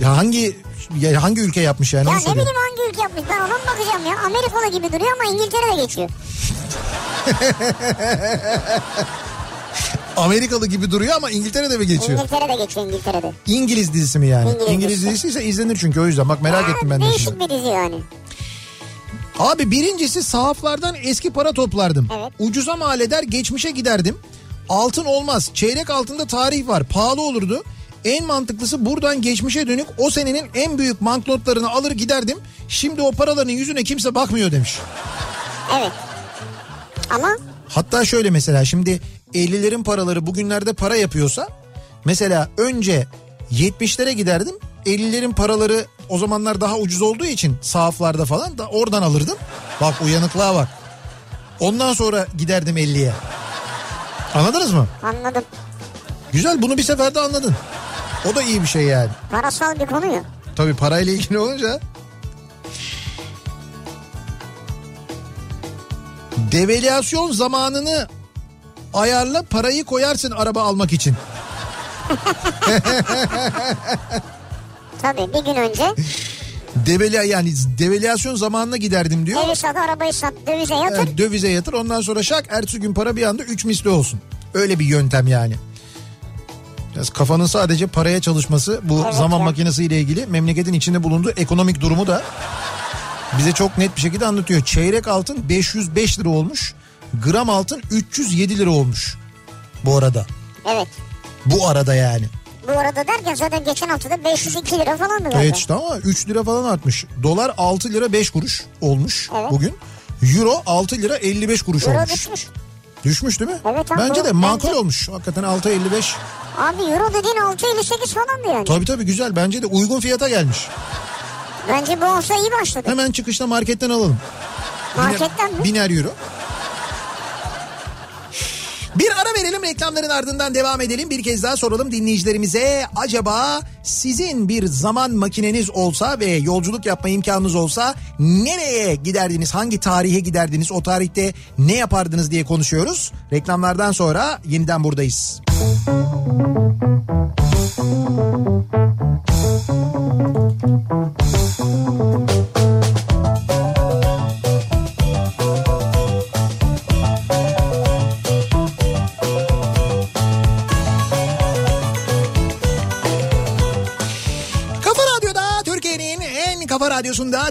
Hangi ya hangi ülke yapmış yani? Ya ne bileyim hangi ülke yapmış ben ona mı bakacağım ya? Amerikalı gibi duruyor ama İngiltere'de geçiyor. Amerikalı gibi duruyor ama İngiltere'de mi geçiyor? İngiltere'de geçiyor İngiltere'de. İngiliz dizisi mi yani? İngiliz İngiliz, dizisi. ise izlenir çünkü o yüzden. Bak merak Ha, ettim ben de Değişik şimdi. bir dizi yani. Abi birincisi sahaflardan eski para toplardım. Evet. Ucuza mal eder geçmişe giderdim. Altın olmaz. Çeyrek altında tarih var. Pahalı olurdu. En mantıklısı buradan geçmişe dönük o senenin en büyük banknotlarını alır giderdim. Şimdi o paraların yüzüne kimse bakmıyor demiş. Evet. Ama Hatta şöyle mesela şimdi 50'lerin paraları bugünlerde para yapıyorsa mesela önce 70'lere giderdim. 50'lerin paraları o zamanlar daha ucuz olduğu için sahaflarda falan da oradan alırdım. Bak uyanıklığa bak. Ondan sonra giderdim 50'ye. Anladınız mı? anladım. Güzel bunu bir seferde anladın. O da iyi bir şey yani. Parasal bir konu ya. Tabii parayla ilgili olunca. Devalüasyon zamanını ayarla parayı koyarsın araba almak için. Tabii bir gün önce Devalü yani devalüasyon zamanına giderdim diyor. evi sat arabayı sat dövize yatır. Evet, dövize yatır ondan sonra şak ertesi gün para bir anda 3 misli olsun. Öyle bir yöntem yani. Biraz kafanın sadece paraya çalışması bu Evet zaman ya. makinesiyle ilgili memleketin içinde bulunduğu ekonomik durumu da bize çok net bir şekilde anlatıyor. Çeyrek altın 505 lira olmuş. Gram altın 307 lira olmuş. Bu arada. Evet. Bu arada yani. Bu arada derken zaten geçen hafta da 502 lira falandı zaten. Evet işte ama 3 lira falan artmış. Dolar 6 lira 5 kuruş olmuş Evet. bugün. Euro 6 lira 55 kuruş Euro olmuş. düşmüş. Düşmüş değil mi? Evet abi, Bence de makul Bence- olmuş. Hakikaten 6.55. Abi euro dediğin 6.58 falandı yani. Tabii tabii güzel. Bence de uygun fiyata gelmiş. Bence bu olsa iyi başladı. Hemen çıkışta marketten alalım. Marketten mi? Biner euro. Bir ara verelim reklamların ardından devam edelim. Bir kez daha soralım dinleyicilerimize. Acaba sizin bir zaman makineniz olsa ve yolculuk yapma imkanınız olsa nereye giderdiniz? Hangi tarihe giderdiniz? O tarihte ne yapardınız diye konuşuyoruz. Reklamlardan sonra yeniden buradayız. Kafa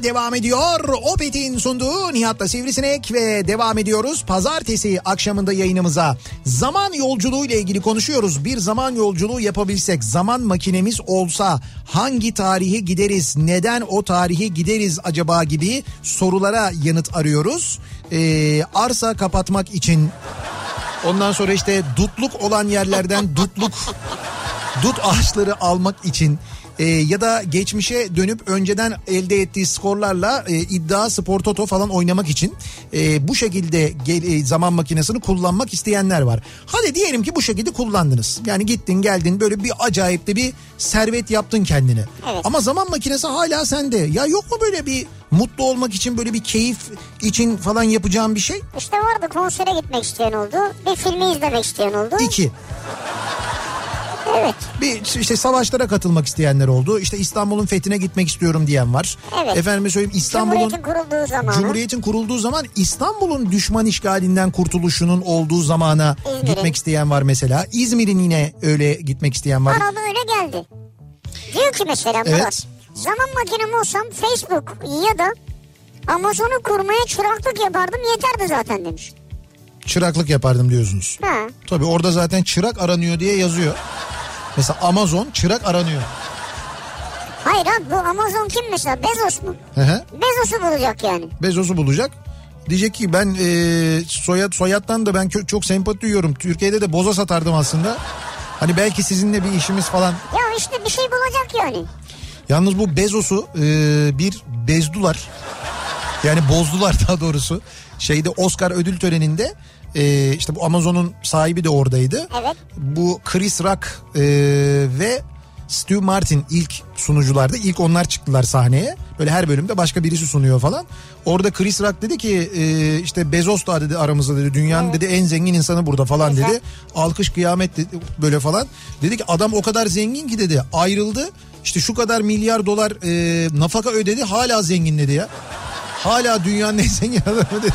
devam ediyor. Opet'in sunduğu Nihat'la Sivrisinek ve devam ediyoruz. Pazartesi akşamında yayınımıza zaman yolculuğu ile ilgili konuşuyoruz. Bir zaman yolculuğu yapabilsek, zaman makinemiz olsa hangi tarihe gideriz, neden o tarihe gideriz acaba gibi sorulara yanıt arıyoruz. Ee, arsa kapatmak için Ondan sonra işte dutluk olan yerlerden dutluk dut ağaçları almak için e, ya da geçmişe dönüp önceden elde ettiği skorlarla e, iddia spor toto falan oynamak için e, bu şekilde gel, e, zaman makinesini kullanmak isteyenler var. Hadi diyelim ki bu şekilde kullandınız. Yani gittin geldin böyle bir acayip de bir servet yaptın kendine. Evet. Ama zaman makinesi hala sende. Ya yok mu böyle bir mutlu olmak için böyle bir keyif için falan yapacağım bir şey? İşte vardı konsere gitmek isteyen oldu. Bir filmi izlemek isteyen oldu. İki. Evet. Bir işte savaşlara katılmak isteyenler oldu. İşte İstanbul'un fethine gitmek istiyorum diyen var. Evet. Efendime söyleyeyim İstanbul'un Cumhuriyet'in kurulduğu zamanı. Cumhuriyet'in kurulduğu zaman İstanbul'un düşman işgalinden kurtuluşunun olduğu zamana İzmir'in. gitmek isteyen var mesela. İzmir'in yine öyle gitmek isteyen var. Bana da öyle geldi. Diyor ki mesela Murat. Evet. Zaman makinem olsam Facebook ya da Amazon'u kurmaya çıraklık yapardım yeterdi zaten demiş. Çıraklık yapardım diyorsunuz. Ha. Tabii orada zaten çırak aranıyor diye yazıyor. Mesela Amazon çırak aranıyor. Hayır abi bu Amazon kim mesela Bezos mu? Hı hı. Bezos'u bulacak yani. Bezos'u bulacak. Diyecek ki ben e, soyad soyattan da ben kö- çok sempati duyuyorum. Türkiye'de de boza satardım aslında. Hani belki sizinle bir işimiz falan. Ya işte bir şey bulacak yani. Yalnız bu Bezos'u e, bir bezdular. Yani bozdular daha doğrusu. Şeyde Oscar ödül töreninde e, işte bu Amazon'un sahibi de oradaydı. Evet. Bu Chris Rock e, ve Stu Martin ilk sunuculardı. İlk onlar çıktılar sahneye. Böyle her bölümde başka birisi sunuyor falan. Orada Chris Rock dedi ki e, işte Bezos da dedi aramızda dedi. Dünyanın dedi en zengin insanı burada falan Güzel. dedi. Alkış kıyamet dedi böyle falan. Dedi ki adam o kadar zengin ki dedi ayrıldı. İşte şu kadar milyar dolar e, nafaka ödedi hala zengin dedi ya. Hala dünyanın en zengin adamı dedi.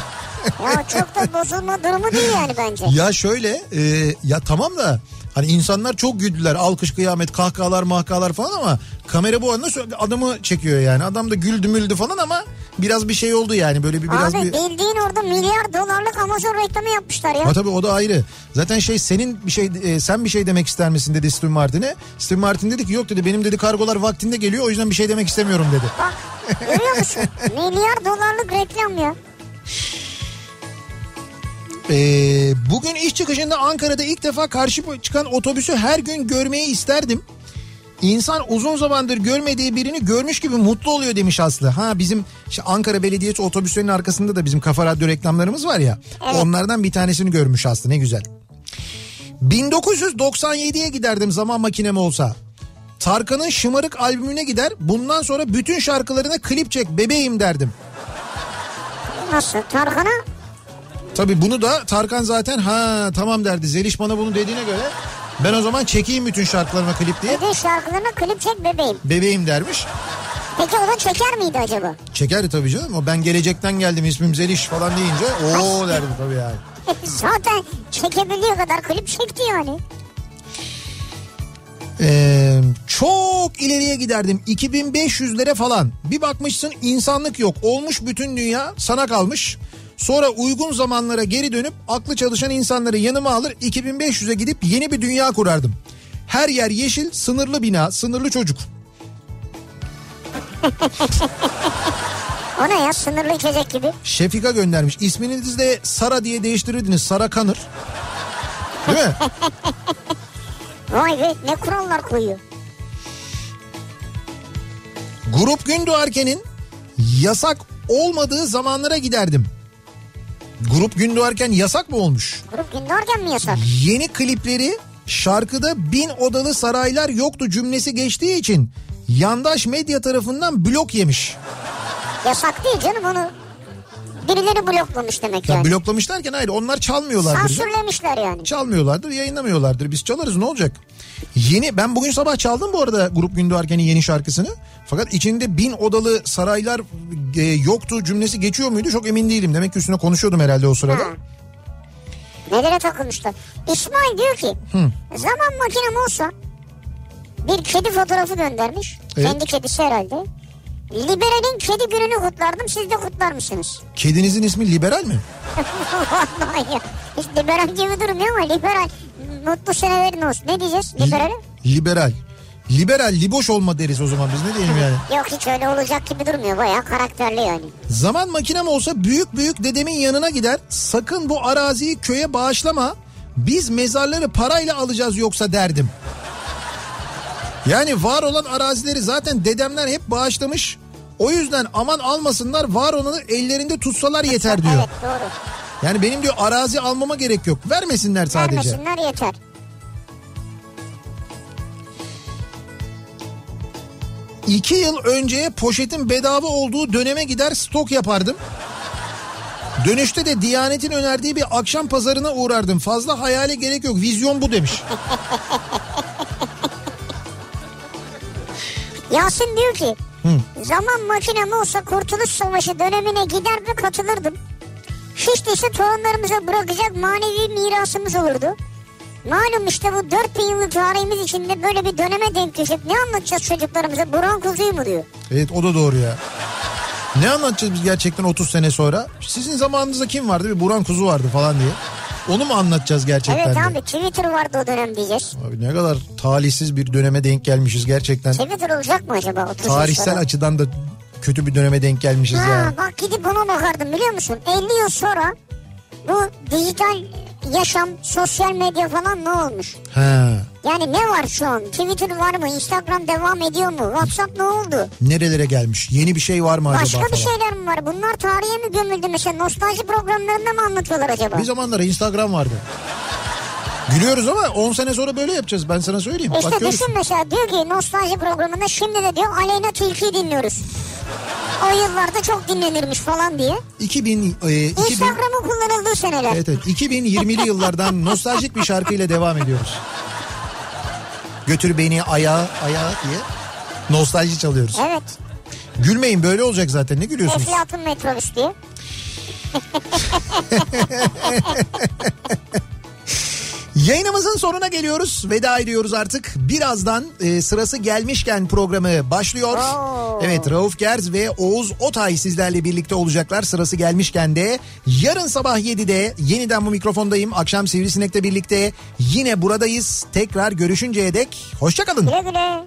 Ya çok da bozulma durumu değil yani bence. Ya şöyle e, ya tamam da hani insanlar çok güldüler alkış kıyamet kahkahalar mahkahalar falan ama kamera bu anda adamı çekiyor yani. Adam da güldü müldü falan ama biraz bir şey oldu yani böyle bir biraz Abi bir... bildiğin orada milyar dolarlık Amazon reklamı yapmışlar ya. Ha tabii o da ayrı. Zaten şey senin bir şey e, sen bir şey demek ister misin dedi Steve Martin'e. Steve Martin dedi ki yok dedi benim dedi kargolar vaktinde geliyor o yüzden bir şey demek istemiyorum dedi. Bak görüyor musun? milyar dolarlık reklam ya. Ee, bugün iş çıkışında Ankara'da ilk defa karşı çıkan otobüsü her gün görmeyi isterdim. İnsan uzun zamandır görmediği birini görmüş gibi mutlu oluyor demiş Aslı. Ha bizim işte Ankara Belediyesi otobüslerinin arkasında da bizim Kafa Radyo reklamlarımız var ya. Onlardan bir tanesini görmüş Aslı ne güzel. 1997'ye giderdim zaman makinem olsa. Tarkan'ın Şımarık albümüne gider bundan sonra bütün şarkılarına klip çek bebeğim derdim. Nasıl? Tarkan'a Tabii bunu da Tarkan zaten ha tamam derdi. Zeliş bana bunu dediğine göre ben o zaman çekeyim bütün şarkılarıma klip diye. dediği şarkılarına klip çek bebeğim. Bebeğim dermiş. Peki o da çeker miydi acaba? Çekerdi tabii canım. O ben gelecekten geldim ismim Zeliş falan deyince o derdi tabii yani. Zaten çekebildiği kadar klip çekti yani. Ee, çok ileriye giderdim 2500'lere falan. Bir bakmışsın insanlık yok. Olmuş bütün dünya sana kalmış. Sonra uygun zamanlara geri dönüp aklı çalışan insanları yanıma alır 2500'e gidip yeni bir dünya kurardım. Her yer yeşil, sınırlı bina, sınırlı çocuk. O ne ya sınırlı içecek gibi. Şefika göndermiş. İsminizi de Sara diye değiştirirdiniz. Sara Kanır. Değil mi? Vay be ne kurallar koyuyor. Grup Gündoğarken'in yasak olmadığı zamanlara giderdim. Grup Gündoğarken yasak mı olmuş? Grup günlerken mi yasak? Yeni klipleri şarkıda bin odalı saraylar yoktu cümlesi geçtiği için yandaş medya tarafından blok yemiş. Yasak değil canım onu birileri bloklamış demek Ya yani. bloklamış derken hayır onlar çalmıyorlardır. Sansürlemişler yani. Çalmıyorlardır yayınlamıyorlardır biz çalarız ne olacak? Yeni ben bugün sabah çaldım bu arada Grup Gündoğarken'in yeni şarkısını. Fakat içinde bin odalı saraylar e, yoktu cümlesi geçiyor muydu çok emin değilim. Demek ki üstüne konuşuyordum herhalde o sırada. Ha. Nelere takılmışlar. İsmail diyor ki zaman makinem olsa bir kedi fotoğrafı göndermiş. Evet. Kendi kedisi herhalde. Liberal'in kedi gününü kutlardım siz de kutlar mısınız? Kedinizin ismi liberal mi? Vallahi ya. Hiç liberal gibi durmuyor ama liberal. Mutlu senelerin olsun. Ne diyeceğiz liberale? Liberal. Liberal, liboş olma deriz o zaman biz ne diyelim yani. Yok hiç öyle olacak gibi durmuyor. Bayağı karakterli yani. Zaman makinem olsa büyük büyük dedemin yanına gider. Sakın bu araziyi köye bağışlama. Biz mezarları parayla alacağız yoksa derdim. Yani var olan arazileri zaten dedemler hep bağışlamış. O yüzden aman almasınlar var olanı ellerinde tutsalar yeter diyor. Evet doğru. Yani benim diyor arazi almama gerek yok. Vermesinler sadece. Vermesinler yeter. İki yıl önce poşetin bedava olduğu döneme gider stok yapardım. Dönüşte de Diyanet'in önerdiği bir akşam pazarına uğrardım. Fazla hayale gerek yok. Vizyon bu demiş. Yasin diyor ki zaman makinem olsa Kurtuluş Savaşı dönemine gider ve katılırdım. Hiç değilse torunlarımıza bırakacak manevi mirasımız olurdu. Malum işte bu 4000 yıllık tarihimiz içinde böyle bir döneme denk düşüp ne anlatacağız çocuklarımıza? Buran kuzuyu mu diyor? Evet o da doğru ya. Ne anlatacağız biz gerçekten 30 sene sonra? Sizin zamanınızda kim vardı? Bir Buran Kuzu vardı falan diye. Onu mu anlatacağız gerçekten Evet de? abi Twitter vardı o dönem diyeceğiz. Abi ne kadar talihsiz bir döneme denk gelmişiz gerçekten. Twitter olacak mı acaba 30 yıl Tarihsel sonra? açıdan da kötü bir döneme denk gelmişiz Ha, ya. bak gidip ona bakardım biliyor musun? 50 yıl sonra bu dijital yaşam, sosyal medya falan ne olmuş? Ha. Yani ne var şu an? Twitter var mı? Instagram devam ediyor mu? WhatsApp ne oldu? Nerelere gelmiş? Yeni bir şey var mı acaba Başka bir falan? şeyler mi var? Bunlar tarihe mi gömüldü mesela? Nostalji programlarında mı anlatıyorlar acaba? Bir zamanlar Instagram vardı. Gülüyoruz ama 10 sene sonra böyle yapacağız ben sana söyleyeyim. İşte Bak görürsün. düşün mesela diyor ki nostalji programında şimdi de diyor Aleyna Tilki'yi dinliyoruz. O yıllarda çok dinlenirmiş falan diye. 2000, e, 2000, Instagram'ın kullanıldığı seneler. evet, evet, 2020'li yıllardan nostaljik bir şarkıyla devam ediyoruz. Götür beni ayağa ayağa diye nostalji çalıyoruz. Evet. Gülmeyin böyle olacak zaten ne gülüyorsunuz? Eflatun metrobüs diye. Yayınımızın sonuna geliyoruz. Veda ediyoruz artık. Birazdan e, sırası gelmişken programı başlıyor. Oo. Evet Rauf Gerz ve Oğuz Otay sizlerle birlikte olacaklar. Sırası gelmişken de yarın sabah 7'de yeniden bu mikrofondayım. Akşam Sivrisinek'le birlikte yine buradayız. Tekrar görüşünceye dek hoşçakalın. Güle güle.